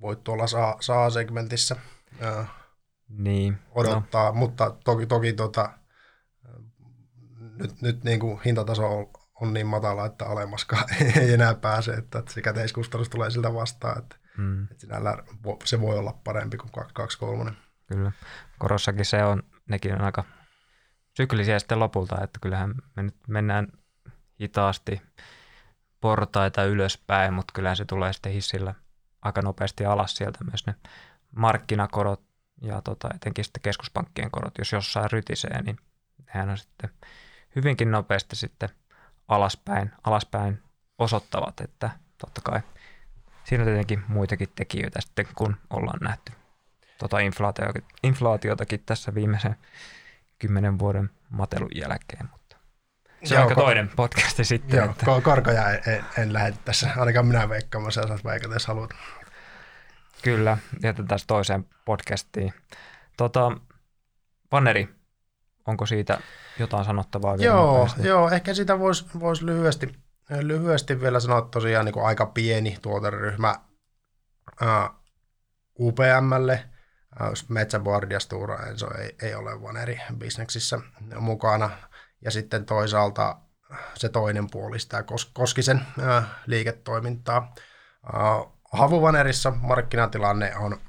Speaker 2: voi tuolla saa, saa segmentissä ää,
Speaker 1: niin,
Speaker 2: odottaa, no. mutta toki, toki tuota, nyt, nyt niin kuin hintataso on, on niin matala, että alemmaskaan ei enää pääse, että, että se käteiskustannus tulee siltä vastaan, että, mm. että sinällä se voi olla parempi kuin 223.
Speaker 1: Kyllä. Korossakin se on, nekin on aika syklisiä sitten lopulta, että kyllähän me nyt mennään hitaasti portaita ylöspäin, mutta kyllähän se tulee sitten hissillä aika nopeasti alas sieltä myös ne markkinakorot ja tota, etenkin sitten keskuspankkien korot, jos jossain rytisee, niin nehän on sitten hyvinkin nopeasti sitten alaspäin, alaspäin osoittavat, että totta kai siinä on tietenkin muitakin tekijöitä sitten, kun ollaan nähty tota inflaatiotakin, inflaatiotakin tässä viimeisen kymmenen vuoden matelun jälkeen. Se joo, on aika toinen podcasti sitten.
Speaker 2: Joo, että... korkoja en, en, en lähde tässä, ainakaan minä veikkaamaan, sä saat veikata, jos haluat.
Speaker 1: Kyllä, jätetään toiseen podcastiin. Tota, Vanneri, onko siitä jotain sanottavaa
Speaker 2: vielä? Joo, joo ehkä sitä voisi vois lyhyesti, lyhyesti vielä sanoa tosiaan niin kuin aika pieni tuoteryhmä uh, UPMlle. Metsäboard ja Stura Enso ei, ei ole vaan eri bisneksissä mukana. Ja sitten toisaalta se toinen puoli sitä Koskisen uh, liiketoimintaa. Havuvanerissa markkinatilanne on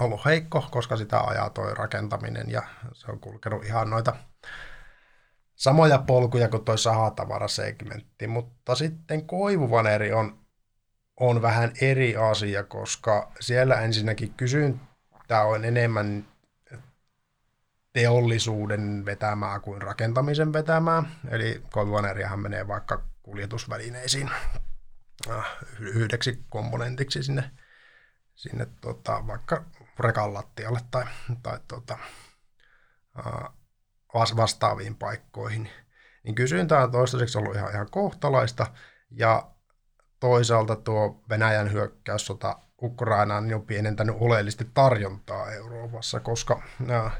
Speaker 2: ollut heikko, koska sitä ajaa toi rakentaminen ja se on kulkenut ihan noita samoja polkuja kuin toi sahatavara-segmentti, mutta sitten koivuvaneri on, on vähän eri asia, koska siellä ensinnäkin kysyntä on enemmän teollisuuden vetämää kuin rakentamisen vetämää, eli koivuvaneriahan menee vaikka kuljetusvälineisiin äh, yhdeksi komponentiksi sinne, sinne tota, vaikka rekan tai, tai tota, äh, vastaaviin paikkoihin. Niin kysyntä on toistaiseksi ollut ihan, ihan kohtalaista ja toisaalta tuo Venäjän hyökkäyssota Ukrainaan niin on pienentänyt oleellisesti tarjontaa Euroopassa, koska äh,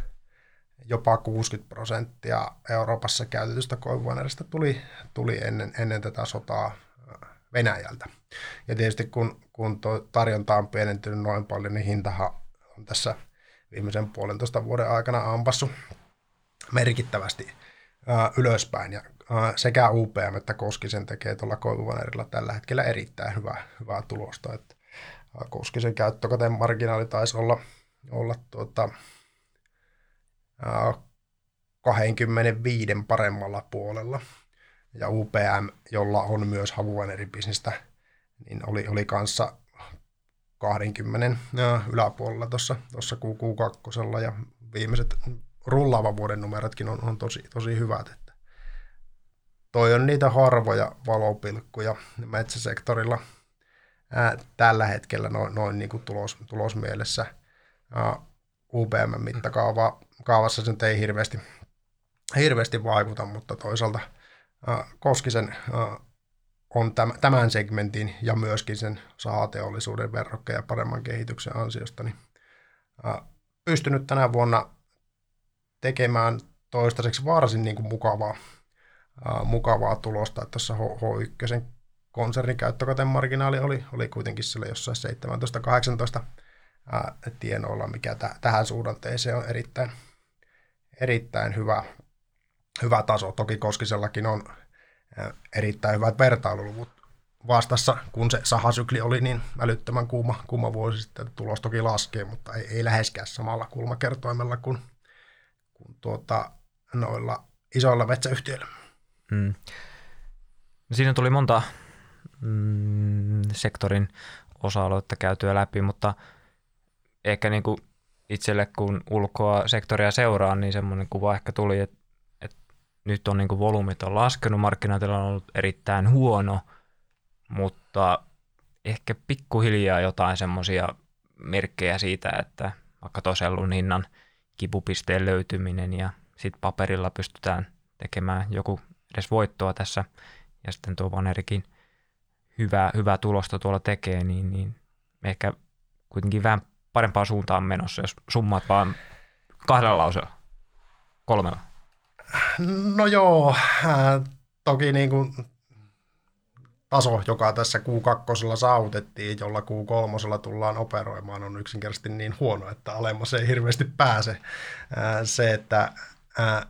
Speaker 2: jopa 60 prosenttia Euroopassa käytetystä koivuaineesta tuli, tuli ennen, ennen tätä sotaa Venäjältä. Ja tietysti kun, kun tuo tarjonta on pienentynyt noin paljon, niin hintahan on tässä viimeisen puolentoista vuoden aikana ampassu merkittävästi ää, ylöspäin. Ja ää, sekä UPM että Koskisen tekee tuolla koivuvanerilla tällä hetkellä erittäin hyvää, hyvää tulosta. Että, Koskisen käyttökateen marginaali taisi olla, olla tuota, 25 paremmalla puolella ja UPM, jolla on myös havuaineribisnestä, niin oli, oli kanssa 20 yläpuolella tuossa Q2 ja viimeiset rullaavan vuoden numerotkin on, on tosi, tosi hyvät. Että toi on niitä harvoja valopilkkuja metsäsektorilla ää, tällä hetkellä noin, noin niin kuin tulos, tulosmielessä. Ää, UPM-mittakaavassa se ei hirveästi, hirveästi vaikuta, mutta toisaalta – Koskisen on tämän segmentin ja myöskin sen sahateollisuuden verrokkeja paremman kehityksen ansiosta niin pystynyt tänä vuonna tekemään toistaiseksi varsin niin kuin mukavaa, mukavaa tulosta. Että tuossa H1 konsernin käyttökatemarginaali oli, oli kuitenkin sillä jossain 17-18 tienoilla, mikä t- tähän suhdanteeseen on erittäin, erittäin hyvä, hyvä taso. Toki Koskisellakin on erittäin hyvät vertailuluvut vastassa, kun se sahasykli oli niin älyttömän kuuma, kuuma vuosi sitten. Tulos toki laskee, mutta ei, ei läheskään samalla kulmakertoimella kuin, kuin tuota, noilla isoilla metsäyhtiöillä. Mm.
Speaker 1: Siinä tuli monta mm, sektorin osa-aluetta käytyä läpi, mutta ehkä niin kuin itselle kun ulkoa sektoria seuraa, niin semmoinen kuva ehkä tuli, että nyt on niin kuin volyymit on laskenut, markkinatila on ollut erittäin huono, mutta ehkä pikkuhiljaa jotain semmoisia merkkejä siitä, että vaikka tosellun hinnan kipupisteen löytyminen ja sitten paperilla pystytään tekemään joku edes voittoa tässä ja sitten tuo Vanerikin hyvää, hyvää tulosta tuolla tekee, niin, niin ehkä kuitenkin vähän parempaan suuntaan menossa, jos summaat vaan kahdella lauseella. kolmella?
Speaker 2: No joo, äh, toki niin kuin taso, joka tässä Q2 saavutettiin, jolla Q3 tullaan operoimaan, on yksinkertaisesti niin huono, että alemmas ei hirveästi pääse. Äh, se, että, äh,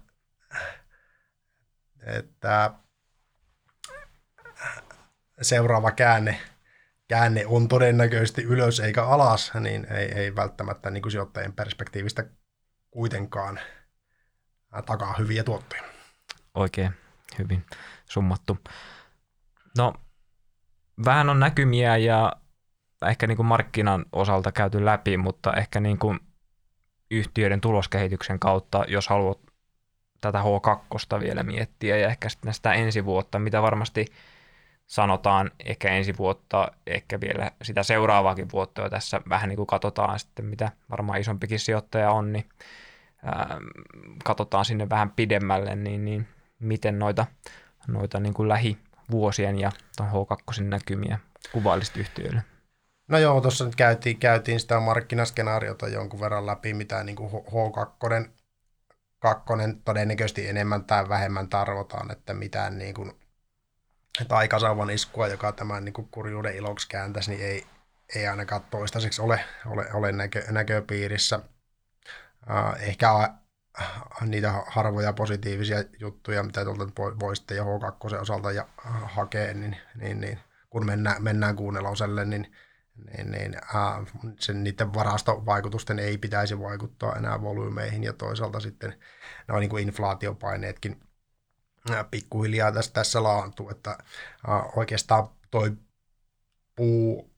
Speaker 2: että seuraava käänne, käänne on todennäköisesti ylös eikä alas, niin ei, ei välttämättä niin kuin sijoittajien perspektiivistä kuitenkaan takaa hyviä tuottoja.
Speaker 1: Oikein hyvin summattu. No, vähän on näkymiä ja ehkä niin kuin markkinan osalta käyty läpi, mutta ehkä niin kuin yhtiöiden tuloskehityksen kautta, jos haluat tätä H2 vielä miettiä ja ehkä sitten sitä ensi vuotta, mitä varmasti sanotaan ehkä ensi vuotta, ehkä vielä sitä seuraavaakin vuotta jo tässä vähän niin kuin katsotaan sitten, mitä varmaan isompikin sijoittaja on, niin ää, katsotaan sinne vähän pidemmälle, niin, niin miten noita, noita niin kuin lähivuosien ja H2 näkymiä kuvailisit yhtiöille?
Speaker 2: No joo, tuossa nyt käytiin, käytiin sitä markkinaskenaariota jonkun verran läpi, mitä niin kuin H2 kakkonen todennäköisesti enemmän tai vähemmän tarvotaan, että mitään niin kuin, taikasauvan iskua, joka tämän niin kurjuuden iloksi kääntäisi, niin ei, ei ainakaan toistaiseksi ole, ole, ole näkö, näköpiirissä. Uh, ehkä niitä harvoja positiivisia juttuja, mitä tuolta voi sitten jo H2 osalta ja hakea, niin, niin, niin kun mennään, mennään kuunneloselle, niin, niin, niin ää, sen, niiden varastovaikutusten ei pitäisi vaikuttaa enää volyymeihin ja toisaalta sitten noin niin kuin inflaatiopaineetkin pikkuhiljaa tässä, tässä laantuu, että oikeastaan toi puu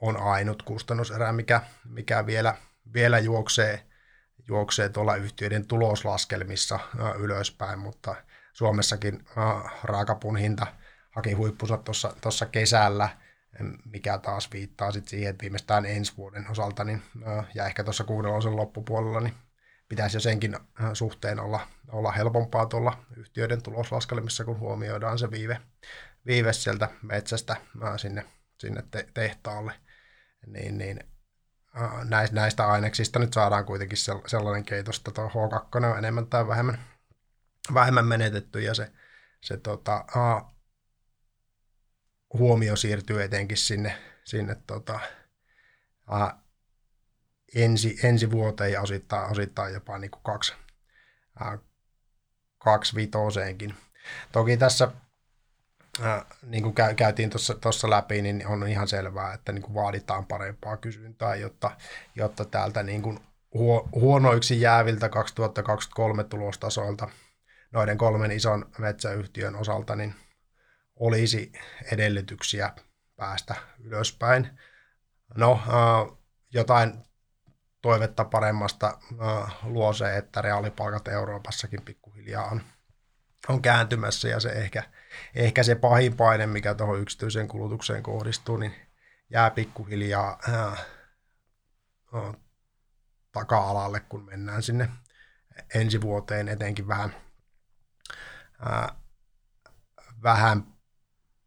Speaker 2: on ainut kustannuserä, mikä, mikä vielä, vielä juoksee – juoksee tuolla yhtiöiden tuloslaskelmissa ylöspäin, mutta Suomessakin raakapun hinta haki huippunsa tuossa kesällä, mikä taas viittaa sit siihen, että viimeistään ensi vuoden osalta niin, ja ehkä tuossa kuudelosen loppupuolella niin pitäisi jo senkin suhteen olla, olla helpompaa tuolla yhtiöiden tuloslaskelmissa, kun huomioidaan se viive, viive sieltä metsästä sinne, sinne te, tehtaalle. Niin, niin näistä aineksista nyt saadaan kuitenkin sellainen keitos, että tuo H2 on enemmän tai vähemmän, vähemmän menetetty ja se, se tota, a, huomio siirtyy etenkin sinne, sinne tota, a, ensi, ensi vuoteen ja osittain, osittain jopa niin kuin kaksi, a, kaksi vitoseenkin. Toki tässä äh, niin kuin käy, käytiin tuossa läpi, niin on ihan selvää, että niin kuin vaaditaan parempaa kysyntää, jotta, jotta täältä niin kuin huo, huonoiksi jääviltä 2023 tulostasoilta noiden kolmen ison metsäyhtiön osalta niin olisi edellytyksiä päästä ylöspäin. No, äh, jotain toivetta paremmasta äh, luo se, että reaalipalkat Euroopassakin pikkuhiljaa on, on kääntymässä ja se ehkä – ehkä se pahin paine, mikä tuohon yksityiseen kulutukseen kohdistuu, niin jää pikkuhiljaa äh, taka-alalle, kun mennään sinne ensi vuoteen etenkin vähän, äh, vähän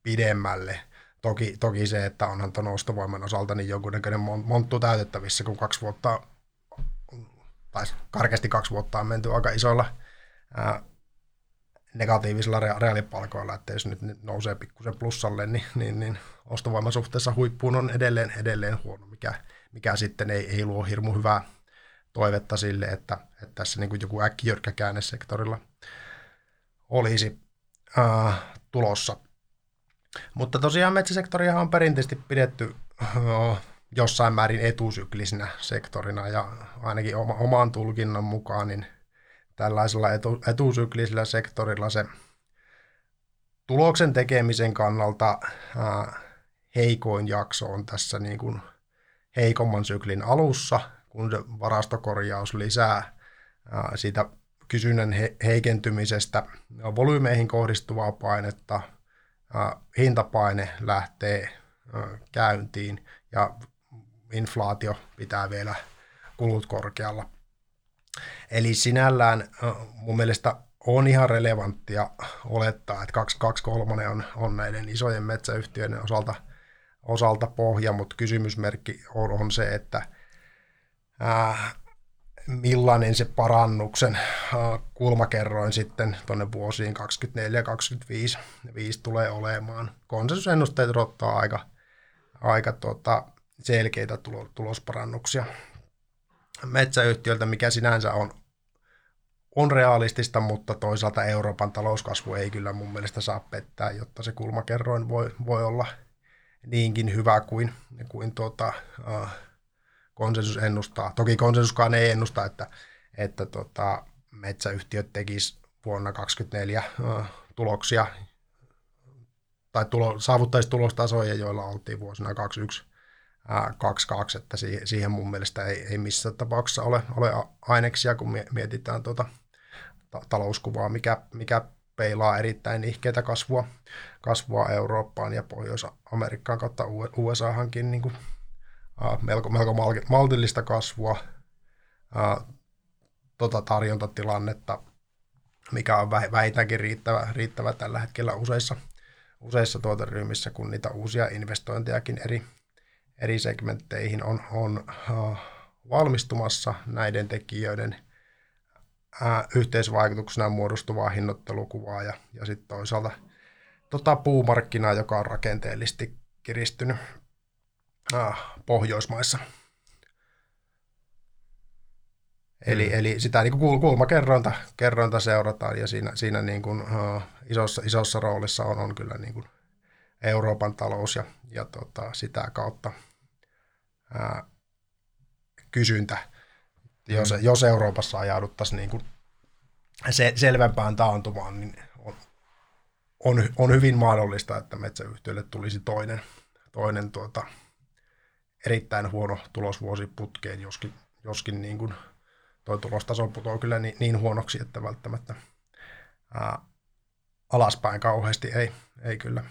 Speaker 2: pidemmälle. Toki, toki se, että onhan tuon ostovoiman osalta niin jonkunnäköinen monttu täytettävissä, kun kaksi vuotta, tai karkeasti kaksi vuotta on menty aika isoilla ää, negatiivisilla reaalipalkoilla, että jos nyt nousee pikkusen plussalle, niin, niin, niin ostovoiman suhteessa huippuun on edelleen, edelleen huono, mikä, mikä sitten ei, ei luo hirmu hyvää toivetta sille, että, että tässä niin kuin joku äkkijyrkkä käänne sektorilla olisi äh, tulossa. Mutta tosiaan metsäsektoria on perinteisesti pidetty jossain määrin etusyklisenä sektorina ja ainakin oma, oman tulkinnan mukaan niin – tällaisella etu, etusyklisellä sektorilla se tuloksen tekemisen kannalta ää, heikoin jakso on tässä niin kuin heikomman syklin alussa, kun se varastokorjaus lisää ää, siitä kysynnän he, heikentymisestä volyymeihin kohdistuvaa painetta, ää, hintapaine lähtee ää, käyntiin ja inflaatio pitää vielä kulut korkealla. Eli sinällään mun mielestä on ihan relevanttia olettaa, että 223 on, on näiden isojen metsäyhtiöiden osalta, osalta pohja, mutta kysymysmerkki on, on se, että ää, millainen se parannuksen äh, kulmakerroin sitten tuonne vuosiin 24 ja 25 5 tulee olemaan. Konsensusennusteet odottaa aika, aika tuota, selkeitä tulosparannuksia metsäyhtiöltä, mikä sinänsä on, on realistista, mutta toisaalta Euroopan talouskasvu ei kyllä mun mielestä saa pettää, jotta se kulmakerroin voi, voi olla niinkin hyvä kuin, kuin tuota, uh, konsensus ennustaa. Toki konsensuskaan ei ennusta, että, että tota, metsäyhtiöt tekis vuonna 2024 uh, tuloksia tai tulo, saavuttaisi tulostasoja, joilla oltiin vuosina 2021 2-2, että siihen mun mielestä ei, ei missään tapauksessa ole, ole aineksia, kun mietitään tuota talouskuvaa, mikä, mikä peilaa erittäin ihkeitä kasvua, kasvua Eurooppaan ja Pohjois-Amerikkaan kautta USAhankin niin kuin, uh, melko, melko maltillista kasvua, uh, tota tarjontatilannetta, mikä on vähintäänkin riittävä, riittävä tällä hetkellä useissa, useissa tuoteryhmissä, kun niitä uusia investointejakin eri, eri segmentteihin on, on uh, valmistumassa näiden tekijöiden uh, yhteisvaikutuksena muodostuvaa hinnoittelukuvaa ja, ja sitten toisaalta tota puumarkkinaa, joka on rakenteellisesti kiristynyt uh, Pohjoismaissa. Eli, mm. eli sitä niin kuin kulmakerrointa kerrointa seurataan ja siinä, siinä niin kuin, uh, isossa, isossa roolissa on, on kyllä niin kuin Euroopan talous ja, ja tota, sitä kautta – ää, kysyntä, jos, mm. jos Euroopassa ajauduttaisiin niin kuin se, selvempään taantumaan, niin on, on, on hyvin mahdollista, että metsäyhtiölle tulisi toinen, toinen tuota, erittäin huono tulosvuosi putkeen, joskin, joskin niin kuin toi tulostaso putoaa kyllä niin, niin huonoksi, että välttämättä ää, alaspäin kauheasti ei, ei kyllä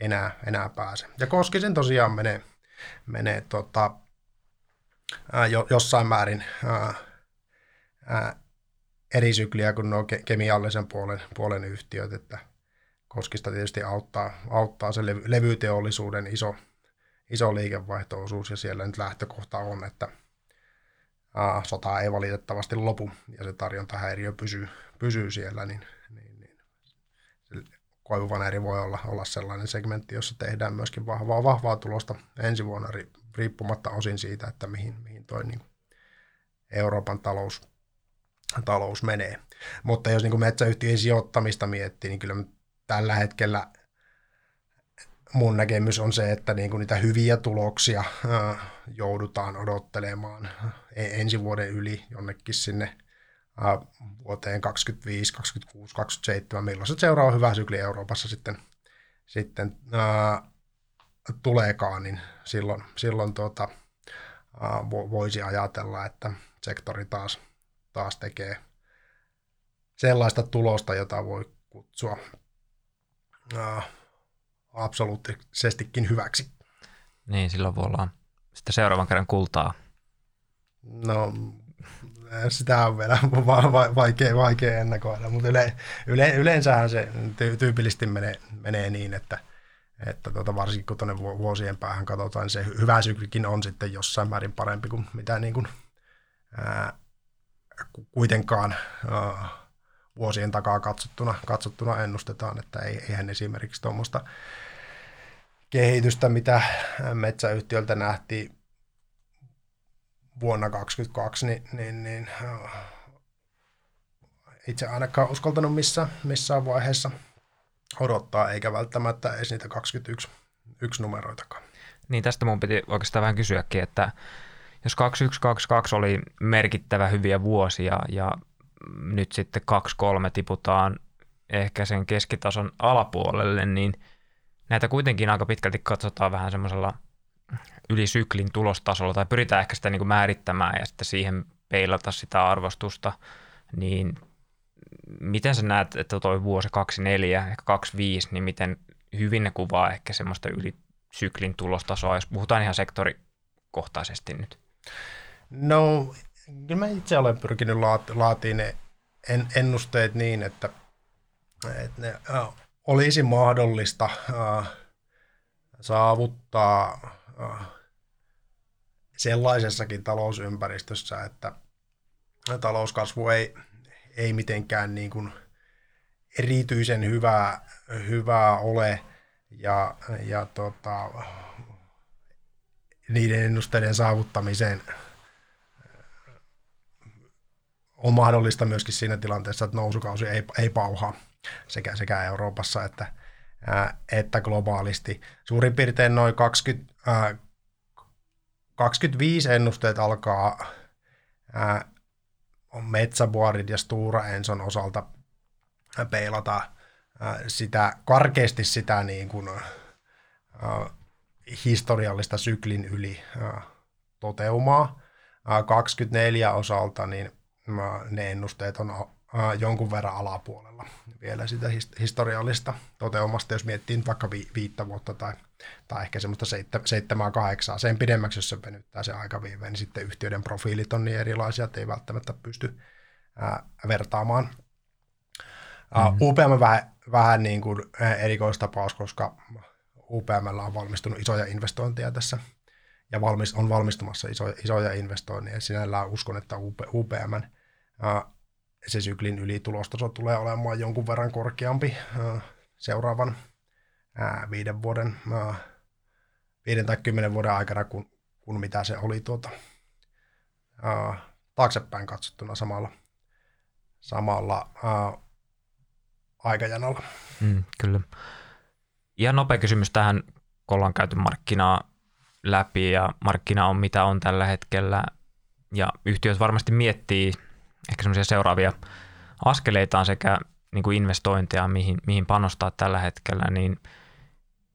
Speaker 2: enää, enää pääse. Ja Koskisen tosiaan menee, menee tota, ää, jo, jossain määrin ää, ää, eri sykliä kuin nuo ke- kemiallisen puolen, puolen yhtiöt, että Koskista tietysti auttaa, auttaa se levy, levyteollisuuden iso, iso liikevaihto-osuus, ja siellä nyt lähtökohta on, että ää, sota ei valitettavasti lopu, ja se tarjontahäiriö pysyy, pysyy siellä, niin, niin, niin koivuvaneri voi olla, olla sellainen segmentti, jossa tehdään myöskin vahvaa, vahvaa tulosta ensi vuonna riippumatta osin siitä, että mihin, mihin toi niin Euroopan talous, talous menee. Mutta jos niin metsäyhtiön sijoittamista miettii, niin kyllä tällä hetkellä mun näkemys on se, että niin kuin niitä hyviä tuloksia ää, joudutaan odottelemaan e-, ensi vuoden yli jonnekin sinne vuoteen 25, 26, 27, milloin se seuraava hyvä sykli Euroopassa sitten, sitten ää, tuleekaan, niin silloin, silloin tuota, ää, voisi ajatella, että sektori taas, taas tekee sellaista tulosta, jota voi kutsua ää, absoluuttisestikin hyväksi.
Speaker 1: Niin, silloin voi olla sitten seuraavan kerran kultaa.
Speaker 2: No, sitä on vielä vaikea, vaikea ennakoida, mutta yle, yle, yleensähän se tyypillisesti menee, menee niin, että, että tuota, varsinkin kun tuonne vuosien päähän katsotaan, niin se hyvä syklikin on sitten jossain määrin parempi kuin mitä niin kuin, ää, kuitenkaan ää, vuosien takaa katsottuna, katsottuna ennustetaan, että ei, eihän esimerkiksi tuommoista kehitystä, mitä metsäyhtiöltä nähtiin vuonna 2022, niin, niin, niin äh, itse ainakaan uskaltanut missään, missään vaiheessa odottaa, eikä välttämättä edes niitä 21 yksi numeroitakaan.
Speaker 1: Niin tästä mun piti oikeastaan vähän kysyäkin, että jos 2122 oli merkittävä hyviä vuosia ja nyt sitten 23 tiputaan ehkä sen keskitason alapuolelle, niin näitä kuitenkin aika pitkälti katsotaan vähän semmoisella – yli syklin tulostasolla tai pyritään ehkä sitä niin kuin määrittämään ja sitten siihen peilata sitä arvostusta, niin miten sä näet, että toi vuosi 24, ehkä 25, niin miten hyvin ne kuvaa ehkä semmoista yli syklin tulostasoa, jos puhutaan ihan sektorikohtaisesti nyt?
Speaker 2: No, kyllä mä itse olen pyrkinyt laatimaan ne ennusteet niin, että, että ne olisi mahdollista saavuttaa sellaisessakin talousympäristössä, että talouskasvu ei, ei mitenkään niin kuin erityisen hyvää, hyvää ole ja, ja tota, niiden ennusteiden saavuttamiseen on mahdollista myöskin siinä tilanteessa, että nousukausi ei, ei pauhaa sekä, sekä Euroopassa että, että globaalisti. Suurin piirtein noin 20, ää, 25 ennusteet alkaa ää, Metsäbuarid ja Stura Enson osalta peilata ää, sitä, karkeasti sitä niin kuin, ää, historiallista syklin yli ää, toteumaa. Ää, 24 osalta niin ne ennusteet on jonkun verran alapuolella vielä sitä historiallista toteumasta, jos miettii vaikka vi- viittä vuotta tai, tai ehkä semmoista seitsemää, kahdeksaa. Sen pidemmäksi, jos se venyttää se aikaviive, niin sitten yhtiöiden profiilit on niin erilaisia, että ei välttämättä pysty ää, vertaamaan. Mm-hmm. UPM on vähän, vähän niin kuin erikoistapaus, koska UPM on valmistunut isoja investointeja tässä ja valmis, on valmistumassa isoja, isoja investointeja. Sinällään uskon, että UPM se syklin yli tulostaso tulee olemaan jonkun verran korkeampi seuraavan viiden vuoden, viiden tai kymmenen vuoden aikana, kun, kun mitä se oli tuota, taaksepäin katsottuna samalla, samalla aikajanalla.
Speaker 1: Mm, kyllä. Ihan nopea kysymys tähän, kun ollaan käyty markkinaa läpi ja markkina on mitä on tällä hetkellä ja yhtiöt varmasti miettii ehkä semmoisia seuraavia askeleitaan sekä niin kuin investointeja, mihin, mihin panostaa tällä hetkellä, niin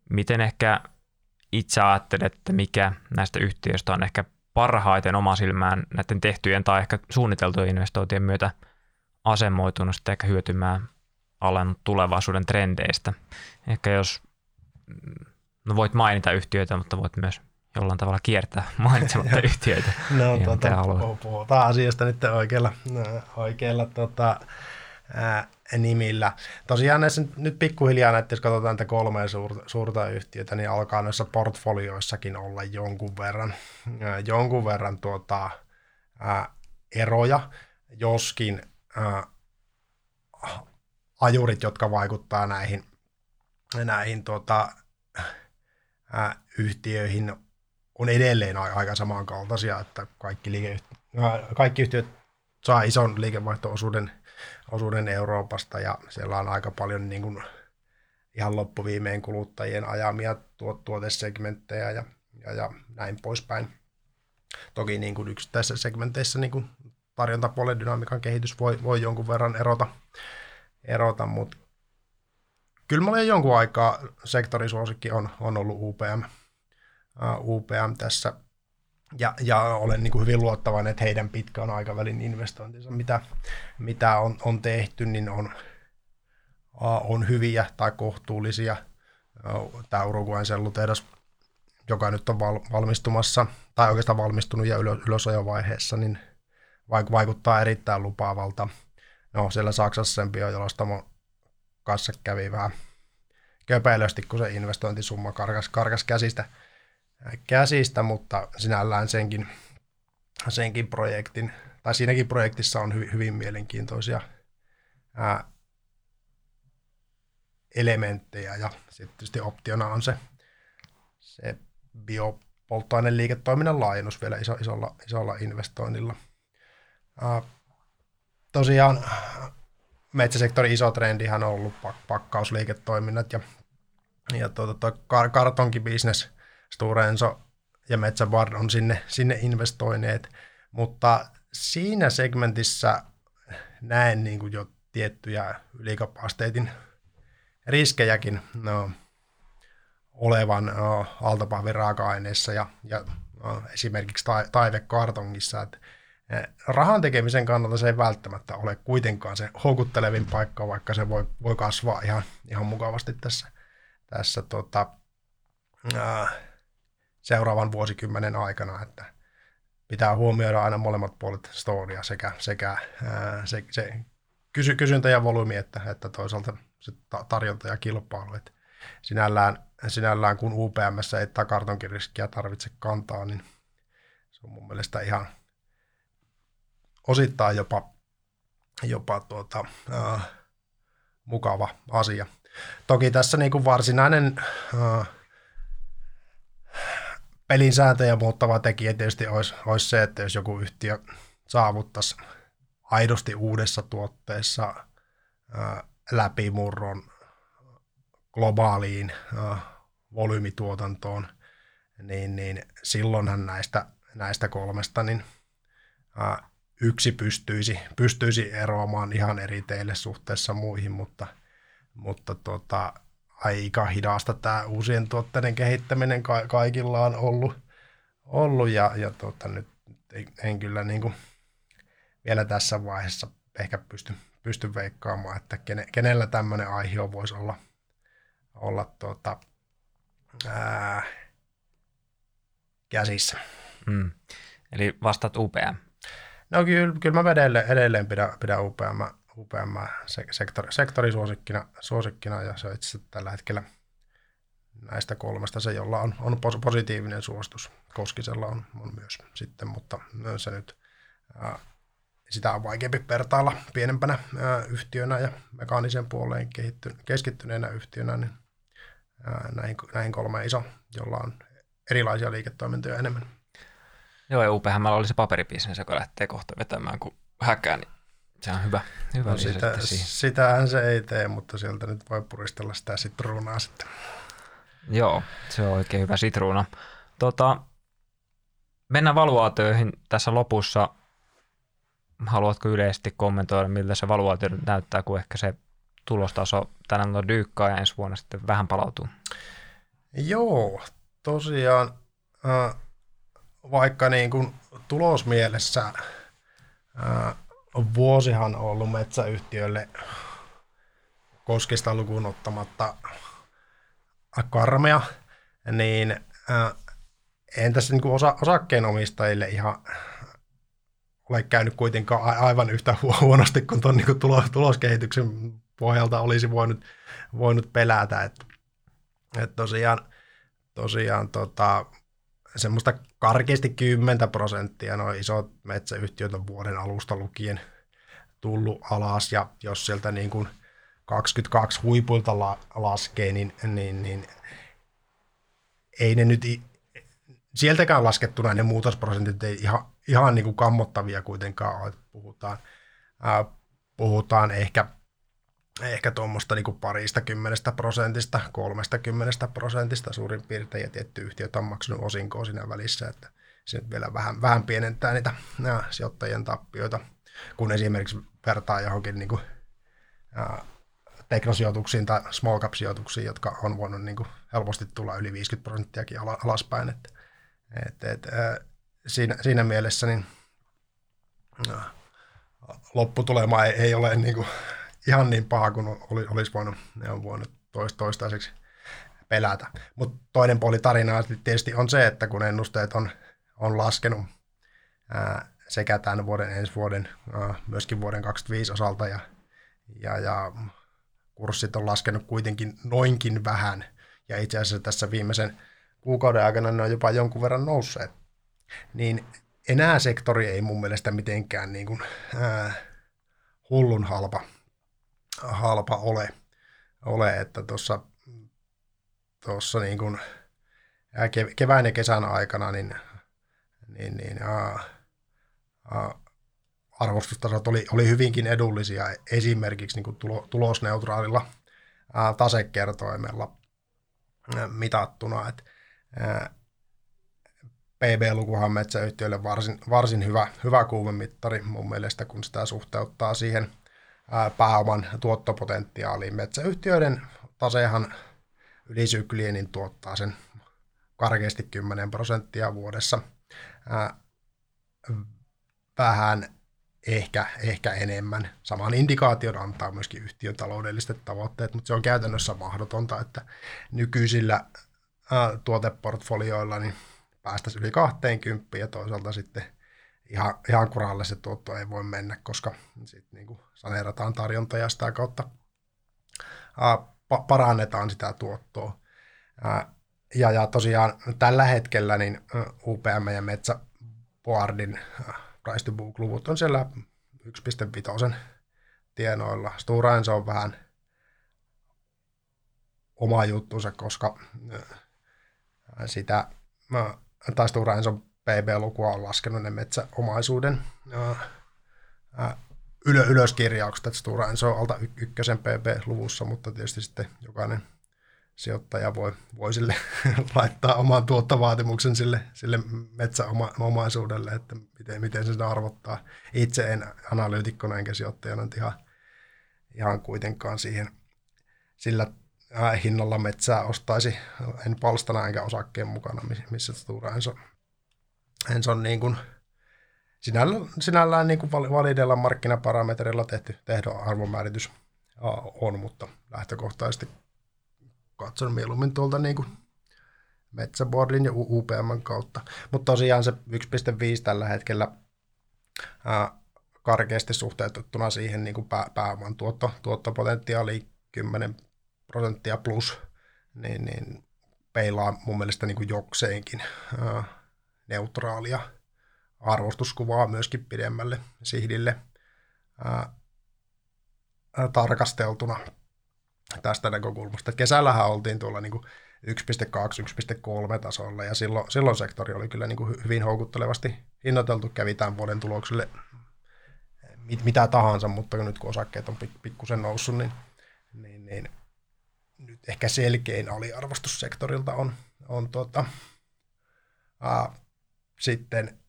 Speaker 1: miten ehkä itse ajattelet, että mikä näistä yhtiöistä on ehkä parhaiten oma silmään näiden tehtyjen tai ehkä suunniteltujen investointien myötä asemoitunut sitten ehkä hyötymään alan tulevaisuuden trendeistä. Ehkä jos, no voit mainita yhtiöitä, mutta voit myös jollain tavalla kiertää mainitsematta yhtiöitä.
Speaker 2: No, tota, puhutaan asiasta nyt oikealla, oikealla tota, ää, nimillä. Tosiaan näissä nyt pikkuhiljaa, että jos katsotaan näitä kolmea suurta, suurta yhtiötä, niin alkaa noissa portfolioissakin olla jonkun verran, ää, jonkun verran tuota, ää, eroja, joskin ää, ajurit, jotka vaikuttaa näihin, näihin tuota, ää, yhtiöihin on edelleen aika samankaltaisia, että kaikki, liike, kaikki yhtiöt saa ison liikevaihto-osuuden osuuden Euroopasta ja siellä on aika paljon niin kuin ihan loppuviimeen kuluttajien ajamia tuotesegmenttejä ja, ja, ja näin poispäin. Toki niin kuin yksittäisissä segmenteissä niin kuin tarjontapuolen dynamiikan kehitys voi, voi jonkun verran erota, erota mutta kyllä mä olen jonkun aikaa sektorisuosikki on, on ollut UPM – UPM tässä. Ja, ja olen niin kuin hyvin luottavainen, että heidän pitkän aikavälin investointinsa, mitä, mitä on, on tehty, niin on, on hyviä tai kohtuullisia. Tämä Uruguayn sellutehdas, joka nyt on val, valmistumassa, tai oikeastaan valmistunut ja ylös, ylösajovaiheessa, niin vaikuttaa erittäin lupaavalta. No, siellä Saksassa sen biojalostamo kanssa kävi vähän köpeilösti, kun se investointisumma karkas, karkas käsistä – käsistä, mutta sinällään senkin, senkin projektin, tai siinäkin projektissa on hyvin, hyvin mielenkiintoisia ää, elementtejä ja sitten tietysti optiona on se, se biopolttoaineliiketoiminnan laajennus vielä iso, isolla, isolla investoinnilla. Ää, tosiaan metsäsektorin iso trendihän on ollut pakkausliiketoiminnat ja, ja tuota, kartonkibisnes – Stora Enso ja Metsävard on sinne, sinne investoineet, mutta siinä segmentissä näen niin kuin jo tiettyjä ylikapasiteetin riskejäkin no, olevan no, altapahvin raaka-aineissa ja, ja no, esimerkiksi ta- taivekartongissa. Että e, rahan tekemisen kannalta se ei välttämättä ole kuitenkaan se houkuttelevin paikka, vaikka se voi, voi kasvaa ihan, ihan mukavasti tässä, tässä tota, ää, seuraavan vuosikymmenen aikana, että pitää huomioida aina molemmat puolet storia, sekä, sekä ää, se, se kysy, kysyntä ja volyymi, että, että toisaalta se tarjonta ja kilpailu. Että sinällään, sinällään kun UPMssä ei kartonkiriskiä tarvitse kantaa, niin se on mun mielestä ihan osittain jopa, jopa tuota, äh, mukava asia. Toki tässä niin kuin varsinainen äh, pelin sääntöjä muuttava tekijä tietysti olisi, olisi se, että jos joku yhtiö saavuttaisi aidosti uudessa tuotteessa äh, läpimurron globaaliin äh, volyymituotantoon, niin, niin silloinhan näistä, näistä kolmesta niin, äh, yksi pystyisi, pystyisi eroamaan ihan eri teille suhteessa muihin, mutta, mutta tota, aika hidasta tämä uusien tuotteiden kehittäminen ka- kaikilla on ollut, ollut ja, ja tota, nyt en kyllä niin kuin vielä tässä vaiheessa ehkä pysty, pysty veikkaamaan, että kene, kenellä tämmöinen aihe voisi olla, olla tuota, ää, käsissä.
Speaker 1: Mm. Eli vastaat UPM.
Speaker 2: No kyllä, kyllä mä edelleen, edelleen pidän, pidän UPM, UPM sektori, sektorisuosikkina suosikkina, ja se on itse tällä hetkellä näistä kolmesta se, jolla on, on positiivinen suostus. Koskisella on, on myös sitten, mutta se nyt ää, sitä on vaikeampi pertailla pienempänä ää, yhtiönä ja mekaanisen puoleen kehitty, keskittyneenä yhtiönä, niin ää, näihin, näihin kolme iso, jolla on erilaisia liiketoimintoja enemmän.
Speaker 1: Joo, ja UPhän oli se paperibisnes, joka lähtee kohta vetämään, kun häkää, niin se on hyvä. hyvä
Speaker 2: no sitä, sitähän se ei tee, mutta sieltä nyt voi puristella sitä sitruunaa sitten.
Speaker 1: Joo, se on oikein hyvä sitruuna. Tota, mennään valuaatioihin tässä lopussa. Haluatko yleisesti kommentoida, miltä se valuaatio näyttää, kun ehkä se tulostaso tänään on dyykkaa ja ensi vuonna sitten vähän palautuu?
Speaker 2: Joo, tosiaan äh, vaikka niin kuin tulosmielessä äh, vuosihan on ollut metsäyhtiölle koskista lukuun ottamatta karmea, niin äh, en tässä niin kuin osa, osakkeenomistajille ihan ole käynyt kuitenkaan aivan yhtä huonosti kuin tuon niin tuloskehityksen pohjalta olisi voinut, voinut pelätä. Että, että tosiaan, tosiaan tota, semmoista karkeasti 10 prosenttia noin isot metsäyhtiöt on vuoden alusta lukien tullut alas, ja jos sieltä niin kuin 22 huipuilta la- laskee, niin, niin, niin ei ne nyt, sieltäkään laskettuna ne muutosprosentit ei ihan, ihan niin kuin kammottavia kuitenkaan ole. Puhutaan, ää, puhutaan ehkä ehkä tuommoista niin parista kymmenestä prosentista, kolmesta kymmenestä prosentista suurin piirtein, ja tietty yhtiöt on maksanut osinkoa siinä välissä, että se nyt vielä vähän, vähän pienentää niitä nää, sijoittajien tappioita, kun esimerkiksi vertaa johonkin niin kuin, ää, teknosijoituksiin tai small cap sijoituksiin, jotka on voinut niin kuin, helposti tulla yli 50 prosenttiakin alaspäin. Et, et, et, ää, siinä, siinä mielessä niin, ää, lopputulema ei, ei ole niin kuin, ihan niin paha kuin oli, olisi voinut, ne on voinut toist, toistaiseksi pelätä. Mutta toinen puoli tarinaa tietysti on se, että kun ennusteet on, on laskenut ää, sekä tämän vuoden, ensi vuoden, ää, myöskin vuoden 2025 osalta ja, ja, ja kurssit on laskenut kuitenkin noinkin vähän ja itse asiassa tässä viimeisen kuukauden aikana ne on jopa jonkun verran nousseet, niin enää sektori ei mun mielestä mitenkään niin kuin, ää, hullun halpa halpa ole, ole että tuossa tuossa niin kuin kevään ja kesän aikana niin, niin, niin aa, aa, arvostustasot oli, oli hyvinkin edullisia esimerkiksi niin kuin tulo, tulosneutraalilla ää, tasekertoimella mitattuna. Et, ää, PB-lukuhan metsäyhtiöille varsin, varsin hyvä, hyvä kuumemittari mun mielestä, kun sitä suhteuttaa siihen – pääoman tuottopotentiaaliin. Metsäyhtiöiden tasehan ylisykliin niin tuottaa sen karkeasti 10 prosenttia vuodessa. Vähän ehkä, ehkä enemmän. Saman indikaation antaa myöskin yhtiön taloudelliset tavoitteet, mutta se on käytännössä mahdotonta, että nykyisillä tuoteportfolioilla niin päästäisiin yli 20 ja toisaalta sitten ihan, ihan kuralle se tuotto ei voi mennä, koska sitten niin saneerataan tarjonta ja sitä kautta ää, pa- parannetaan sitä tuottoa. Ää, ja, ja tosiaan tällä hetkellä niin UPM ja Metsä Boardin price to book-luvut on siellä 1,5 tienoilla. Stora Enso on vähän oma juttunsa, koska sitä, tai Stora Enson PB-lukua on laskenut ne metsäomaisuuden ylö, ylöskirjaukset, että Stora Enso on alta ykkösen PB-luvussa, mutta tietysti sitten jokainen sijoittaja voi, voi sille laittaa oman tuottovaatimuksen sille, sille metsäomaisuudelle, että miten, miten se sitä arvottaa. Itse en analyytikkona enkä sijoittajana ihan, ihan kuitenkaan siihen sillä hinnalla metsää ostaisi, en palstana enkä osakkeen mukana, missä Stura Enso, Enso on niin kuin, sinällään, sinällään niin kuin valideilla markkinaparametrilla tehty tehdä arvonmääritys on, mutta lähtökohtaisesti katson mieluummin tuolta niin kuin Metsäboardin ja UPM kautta. Mutta tosiaan se 1.5 tällä hetkellä ää, karkeasti suhteutettuna siihen niin kuin pää, pääoman tuotto, tuottopotentiaali 10 prosenttia plus, niin, niin peilaa mun mielestä niin kuin jokseenkin ää, neutraalia arvostuskuvaa myöskin pidemmälle sihdille ää, tarkasteltuna tästä näkökulmasta. Kesällähän oltiin tuolla niin 1.2-1.3 tasolla ja silloin, silloin sektori oli kyllä niin kuin hyvin houkuttelevasti hinnoiteltu, kävi tämän vuoden tulokselle mit, mitä tahansa, mutta nyt kun osakkeet on pikkusen noussut, niin, niin, niin nyt ehkä selkein aliarvostus sektorilta on, on tuota, ää, sitten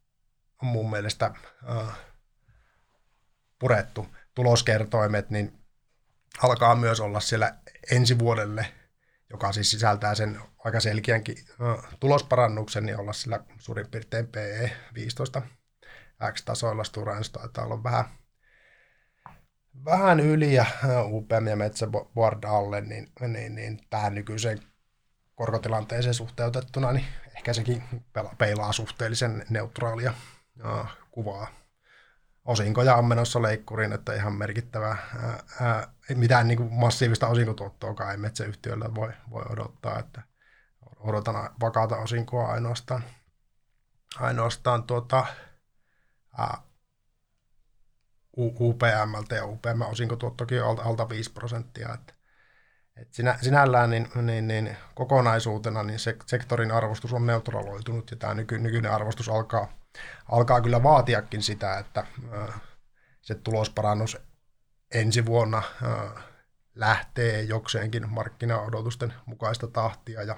Speaker 2: mun mielestä ää, purettu tuloskertoimet, niin alkaa myös olla siellä ensi vuodelle, joka siis sisältää sen aika selkeänkin tulosparannuksen, niin olla sillä suurin piirtein PE 15 X-tasoilla Stura taitaa olla vähän, vähän yli ja UPM ja Metsäboard alle, niin, niin, niin tähän nykyiseen korkotilanteeseen suhteutettuna, niin ehkä sekin peilaa suhteellisen neutraalia kuvaa osinkoja on menossa leikkuriin, että ihan merkittävää, ää, ää, mitään niin kuin massiivista osinkotuottoa ei metsäyhtiöllä voi, voi odottaa, että odotan vakaata osinkoa ainoastaan, ainoastaan tuota, ää, UPMltä ja UPM osinkotuottokin on alta, alta 5 prosenttia, että et sinä, sinällään niin, niin, niin, kokonaisuutena niin se, sektorin arvostus on neutraloitunut ja tämä nyky, nykyinen arvostus alkaa – alkaa kyllä vaatiakin sitä, että se tulosparannus ensi vuonna lähtee jokseenkin markkinaodotusten mukaista tahtia ja,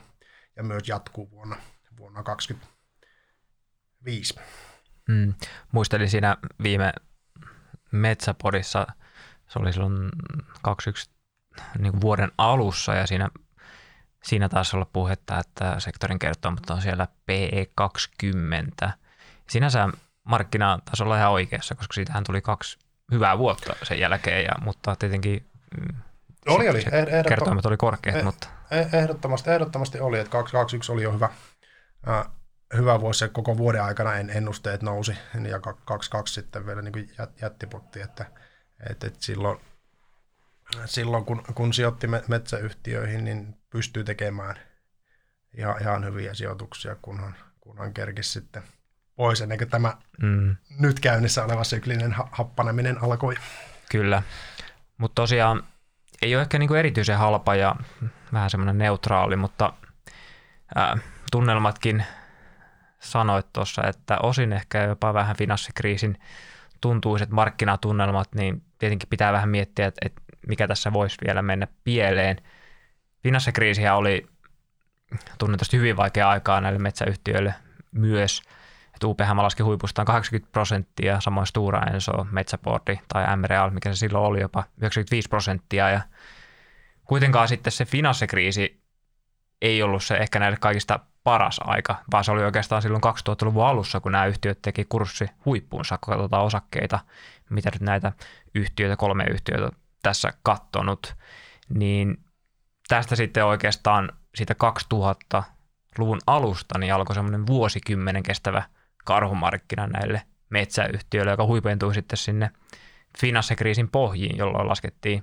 Speaker 2: ja myös jatkuu vuonna, vuonna 2025.
Speaker 1: Mm, muistelin siinä viime Metsäpodissa, se oli silloin 21 niin vuoden alussa ja siinä, siinä taisi olla puhetta, että sektorin kertomat on siellä PE20 – sinänsä markkinatasolla ihan oikeassa, koska siitähän tuli kaksi hyvää vuotta sen jälkeen, ja, mutta tietenkin
Speaker 2: mm, oli, oli.
Speaker 1: Ehdottom- kertoimet oli korkeat, eh, mutta...
Speaker 2: Ehdottomasti, ehdottomasti oli, että 221 oli jo hyvä, äh, hyvä vuosi, se koko vuoden aikana en, ennusteet nousi, ja 22 sitten vielä niin kuin jät, jättipotti, että, että, että silloin, silloin kun, kun sijoitti metsäyhtiöihin, niin pystyy tekemään ihan, ihan hyviä sijoituksia, kunhan, kunhan kerkisi sitten – pois ennen kuin tämä mm. nyt käynnissä oleva syklinen happaneminen alkoi.
Speaker 1: Kyllä, mutta tosiaan ei ole ehkä niinku erityisen halpa ja vähän semmoinen neutraali, mutta ää, tunnelmatkin sanoit tuossa, että osin ehkä jopa vähän finanssikriisin tuntuiset markkinatunnelmat, niin tietenkin pitää vähän miettiä, että, että mikä tässä voisi vielä mennä pieleen. Finanssikriisihän oli tunnetusti hyvin vaikea aikaa näille metsäyhtiöille myös – että UPH laski huipustaan 80 prosenttia, samoin Stura Enso, Metsäporti tai MREAL, mikä se silloin oli jopa 95 prosenttia ja kuitenkaan sitten se finanssikriisi ei ollut se ehkä näille kaikista paras aika, vaan se oli oikeastaan silloin 2000-luvun alussa, kun nämä yhtiöt teki kurssi huippuunsa, kun katsotaan osakkeita, mitä nyt näitä yhtiöitä, kolme yhtiöitä tässä kattonut, niin tästä sitten oikeastaan siitä 2000-luvun alusta niin alkoi semmoinen vuosikymmenen kestävä karhumarkkina näille metsäyhtiöille, joka huipentui sitten sinne finanssikriisin pohjiin, jolloin laskettiin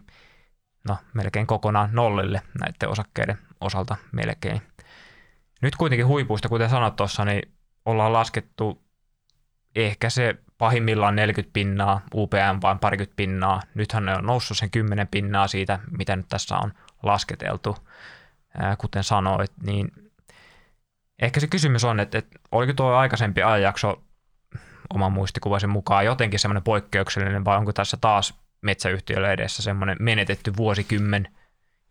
Speaker 1: no, melkein kokonaan nollille näiden osakkeiden osalta melkein. Nyt kuitenkin huipuista, kuten sanot tuossa, niin ollaan laskettu ehkä se pahimmillaan 40 pinnaa, UPM vain parikymmentä pinnaa. Nythän ne on noussut sen 10 pinnaa siitä, mitä nyt tässä on lasketeltu, kuten sanoit, niin ehkä se kysymys on, että, että oliko tuo aikaisempi ajanjakso oman muistikuvaisen mukaan jotenkin semmoinen poikkeuksellinen vai onko tässä taas metsäyhtiölle edessä semmoinen menetetty vuosikymmen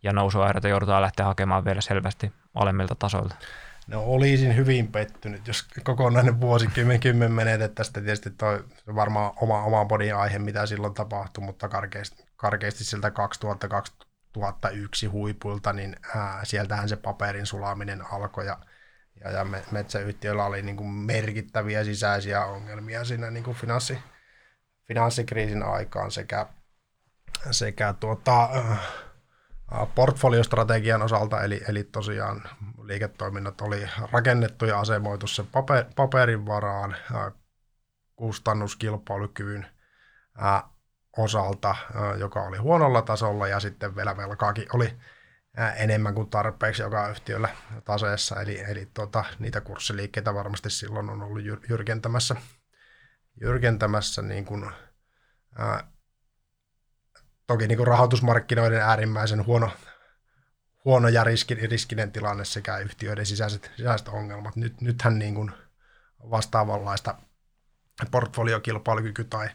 Speaker 1: ja nousuairata joudutaan lähteä hakemaan vielä selvästi alemmilta tasoilta?
Speaker 2: No olisin hyvin pettynyt, jos kokonainen vuosikymmen kymmen menetettäisiin. Tietysti toi varmaan oma, oma bodin aihe, mitä silloin tapahtui, mutta karkeasti, karkeasti siltä 2000 2001 huipulta, niin ää, sieltähän se paperin sulaminen alkoi ja, ja, ja metsäyhtiöillä oli niin kuin merkittäviä sisäisiä ongelmia siinä niin kuin finanssi, finanssikriisin aikaan sekä, sekä tuota, portfoliostrategian osalta, eli, eli tosiaan liiketoiminnat oli rakennettu ja asemoitu sen paper, paperin varaan kustannuskilpailukyvyn osalta, joka oli huonolla tasolla ja sitten vielä velkaakin oli enemmän kuin tarpeeksi joka yhtiöllä taseessa, eli, eli tuota, niitä kurssiliikkeitä varmasti silloin on ollut jyrkentämässä, jyrkentämässä niin kuin, ää, toki niin kuin rahoitusmarkkinoiden äärimmäisen huono, huono ja riski, riskinen tilanne sekä yhtiöiden sisäiset, sisäiset ongelmat. Nyt, nythän niin kuin vastaavanlaista portfoliokilpailukyky tai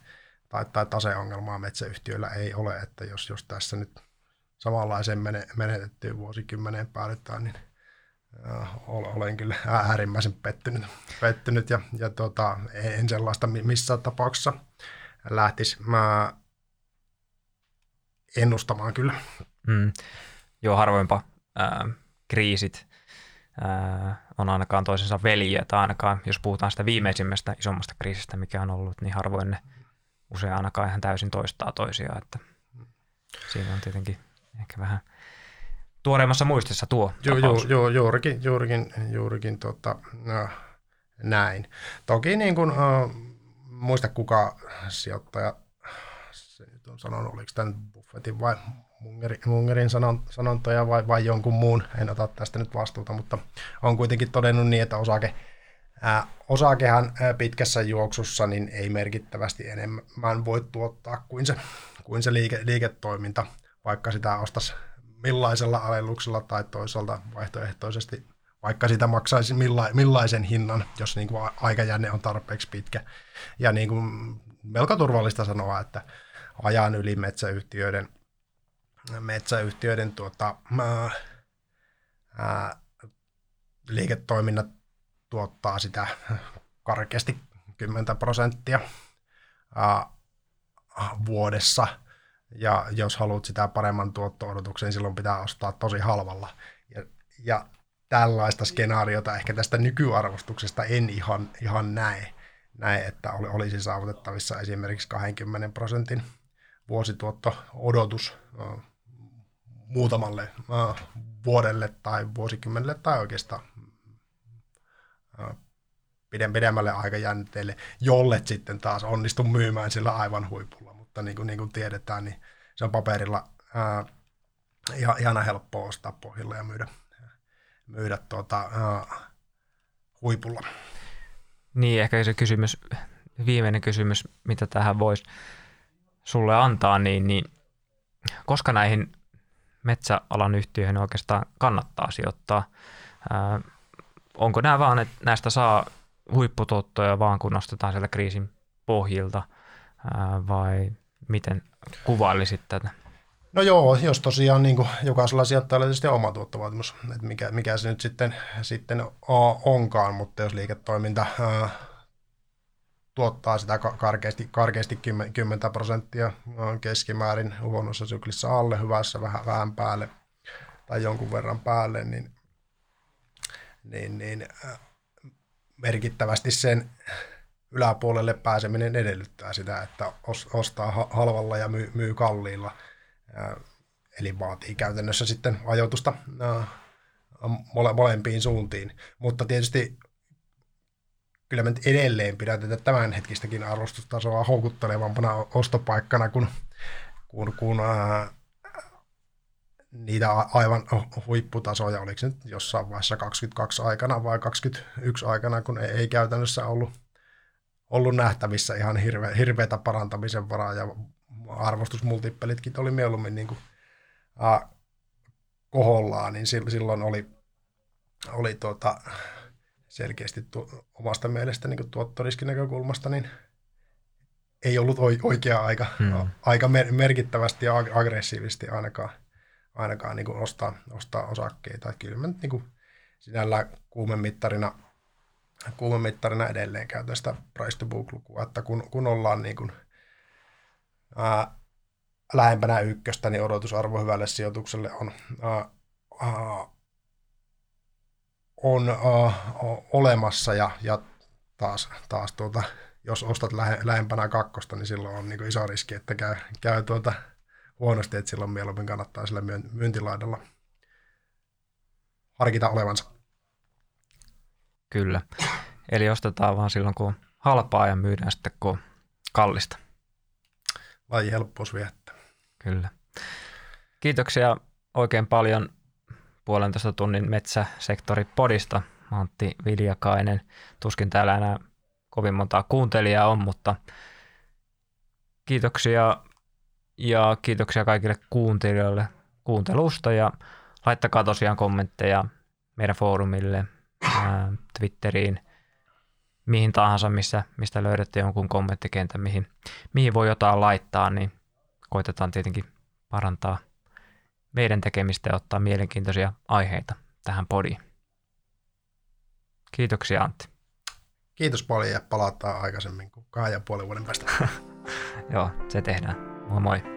Speaker 2: tai, tai taseongelmaa metsäyhtiöillä ei ole, että jos, jos tässä nyt samanlaiseen menetettyyn vuosikymmeneen päädytään, niin äh, olen kyllä äärimmäisen pettynyt, pettynyt ja, ja tota, en sellaista missään tapauksessa lähtisi mä ennustamaan kyllä. Mm.
Speaker 1: Joo, harvoinpa äh, kriisit äh, on ainakaan toisensa veljiä, tai ainakaan jos puhutaan sitä viimeisimmästä isommasta kriisistä, mikä on ollut, niin harvoin ne usein ainakaan ihan täysin toistaa toisiaan, että siinä on tietenkin ehkä vähän tuoreimmassa muistissa tuo
Speaker 2: joo, joo, joo, juurikin, juurikin, juurikin tota, no, näin. Toki niin kuin, uh, muista kuka sijoittaja se nyt on sanonut, oliko tämä Buffettin vai Mungerin, Mungerin sanon, sanontoja vai, vai jonkun muun, en ota tästä nyt vastuuta, mutta on kuitenkin todennut niin, että osake Ää, osakehan ää, pitkässä juoksussa niin ei merkittävästi enemmän voi tuottaa kuin se, kuin se liike, liiketoiminta, vaikka sitä ostaisi millaisella alennuksella tai toisaalta vaihtoehtoisesti, vaikka sitä maksaisi milla, millaisen hinnan, jos niin kuin aikajänne on tarpeeksi pitkä. Ja niin kuin melko turvallista sanoa, että ajan yli metsäyhtiöiden, metsäyhtiöiden tuota, ää, ää, liiketoiminnat tuottaa sitä karkeasti 10 prosenttia vuodessa. Ja jos haluat sitä paremman tuotto-odotuksen, silloin pitää ostaa tosi halvalla. Ja, ja tällaista skenaariota ehkä tästä nykyarvostuksesta en ihan, ihan näe, näe, että olisi saavutettavissa esimerkiksi 20 prosentin vuosituotto-odotus muutamalle vuodelle tai vuosikymmenelle tai oikeastaan pidemmälle aikajänteelle, jolle sitten taas onnistu myymään sillä aivan huipulla. Mutta niin kuin, niin kuin tiedetään, niin se on paperilla ää, ihan, ihana helppoa ostaa pohjilla ja myydä, myydä tuota, ää, huipulla.
Speaker 1: Niin, ehkä se kysymys, viimeinen kysymys, mitä tähän voisi sulle antaa, niin, niin koska näihin metsäalan yhtiöihin oikeastaan kannattaa sijoittaa? Ää, onko nämä vaan, että näistä saa huipputuottoja vaan kun nostetaan sieltä kriisin pohjilta vai miten kuvailisit tätä?
Speaker 2: No joo, jos tosiaan niin kuin jokaisella sijoittajalla tietysti oma tuottovaatimus, että mikä, mikä se nyt sitten, sitten onkaan, mutta jos liiketoiminta ää, tuottaa sitä karkeasti, karkeasti 10, 10 prosenttia keskimäärin huonossa syklissä alle, hyvässä vähän, vähän päälle tai jonkun verran päälle, niin niin, niin äh, merkittävästi sen yläpuolelle pääseminen edellyttää sitä, että ostaa halvalla ja myy, myy kalliilla. Äh, eli vaatii käytännössä sitten ajoitusta äh, mole, molempiin suuntiin. Mutta tietysti kyllä mä edelleen pidän tätä tämänhetkistäkin arvostustasoa houkuttelevampana ostopaikkana, kun, kun, kun niitä aivan huipputasoja, oliko se nyt jossain vaiheessa 22 aikana vai 21 aikana, kun ei, ei käytännössä ollut, ollut nähtävissä ihan hirve, hirveätä parantamisen varaa ja arvostusmultippelitkin oli mieluummin niin kuin, äh, kohollaan, niin silloin oli, oli tuota, selkeästi tu, omasta mielestä niin tuottoriskin näkökulmasta, niin ei ollut oikea aika, hmm. aika merkittävästi ja aggressiivisesti ainakaan, ainakaan niin ostaa, ostaa osakkeita. Kyllä mä niin kuin sinällä kuumemittarina, kuumemittarina edelleen käytän sitä price to book lukua, että kun, kun ollaan niin kuin, ää, lähempänä ykköstä, niin odotusarvo hyvälle sijoitukselle on, ää, ää, on ää, olemassa ja, ja taas, taas tuota, jos ostat lähe, lähempänä kakkosta, niin silloin on niin kuin iso riski, että käy, käy tuota huonosti, että silloin mieluummin kannattaa sillä myyntilaidalla harkita olevansa.
Speaker 1: Kyllä. Eli ostetaan vaan silloin, kun halpaa ja myydään sitten, kun kallista.
Speaker 2: Laji helppous viettää.
Speaker 1: Kyllä. Kiitoksia oikein paljon puolentoista tunnin metsäsektori podista. Antti Viljakainen. Tuskin täällä enää kovin montaa kuuntelijaa on, mutta kiitoksia ja kiitoksia kaikille kuuntelijoille kuuntelusta ja laittakaa tosiaan kommentteja meidän foorumille, ää, Twitteriin, mihin tahansa, missä, mistä löydätte jonkun kommenttikentän, mihin, mihin voi jotain laittaa, niin koitetaan tietenkin parantaa meidän tekemistä ja ottaa mielenkiintoisia aiheita tähän podiin. Kiitoksia Antti.
Speaker 2: Kiitos paljon ja palataan aikaisemmin kuin kahden ja puolen vuoden päästä.
Speaker 1: Joo, se tehdään. Moi moi.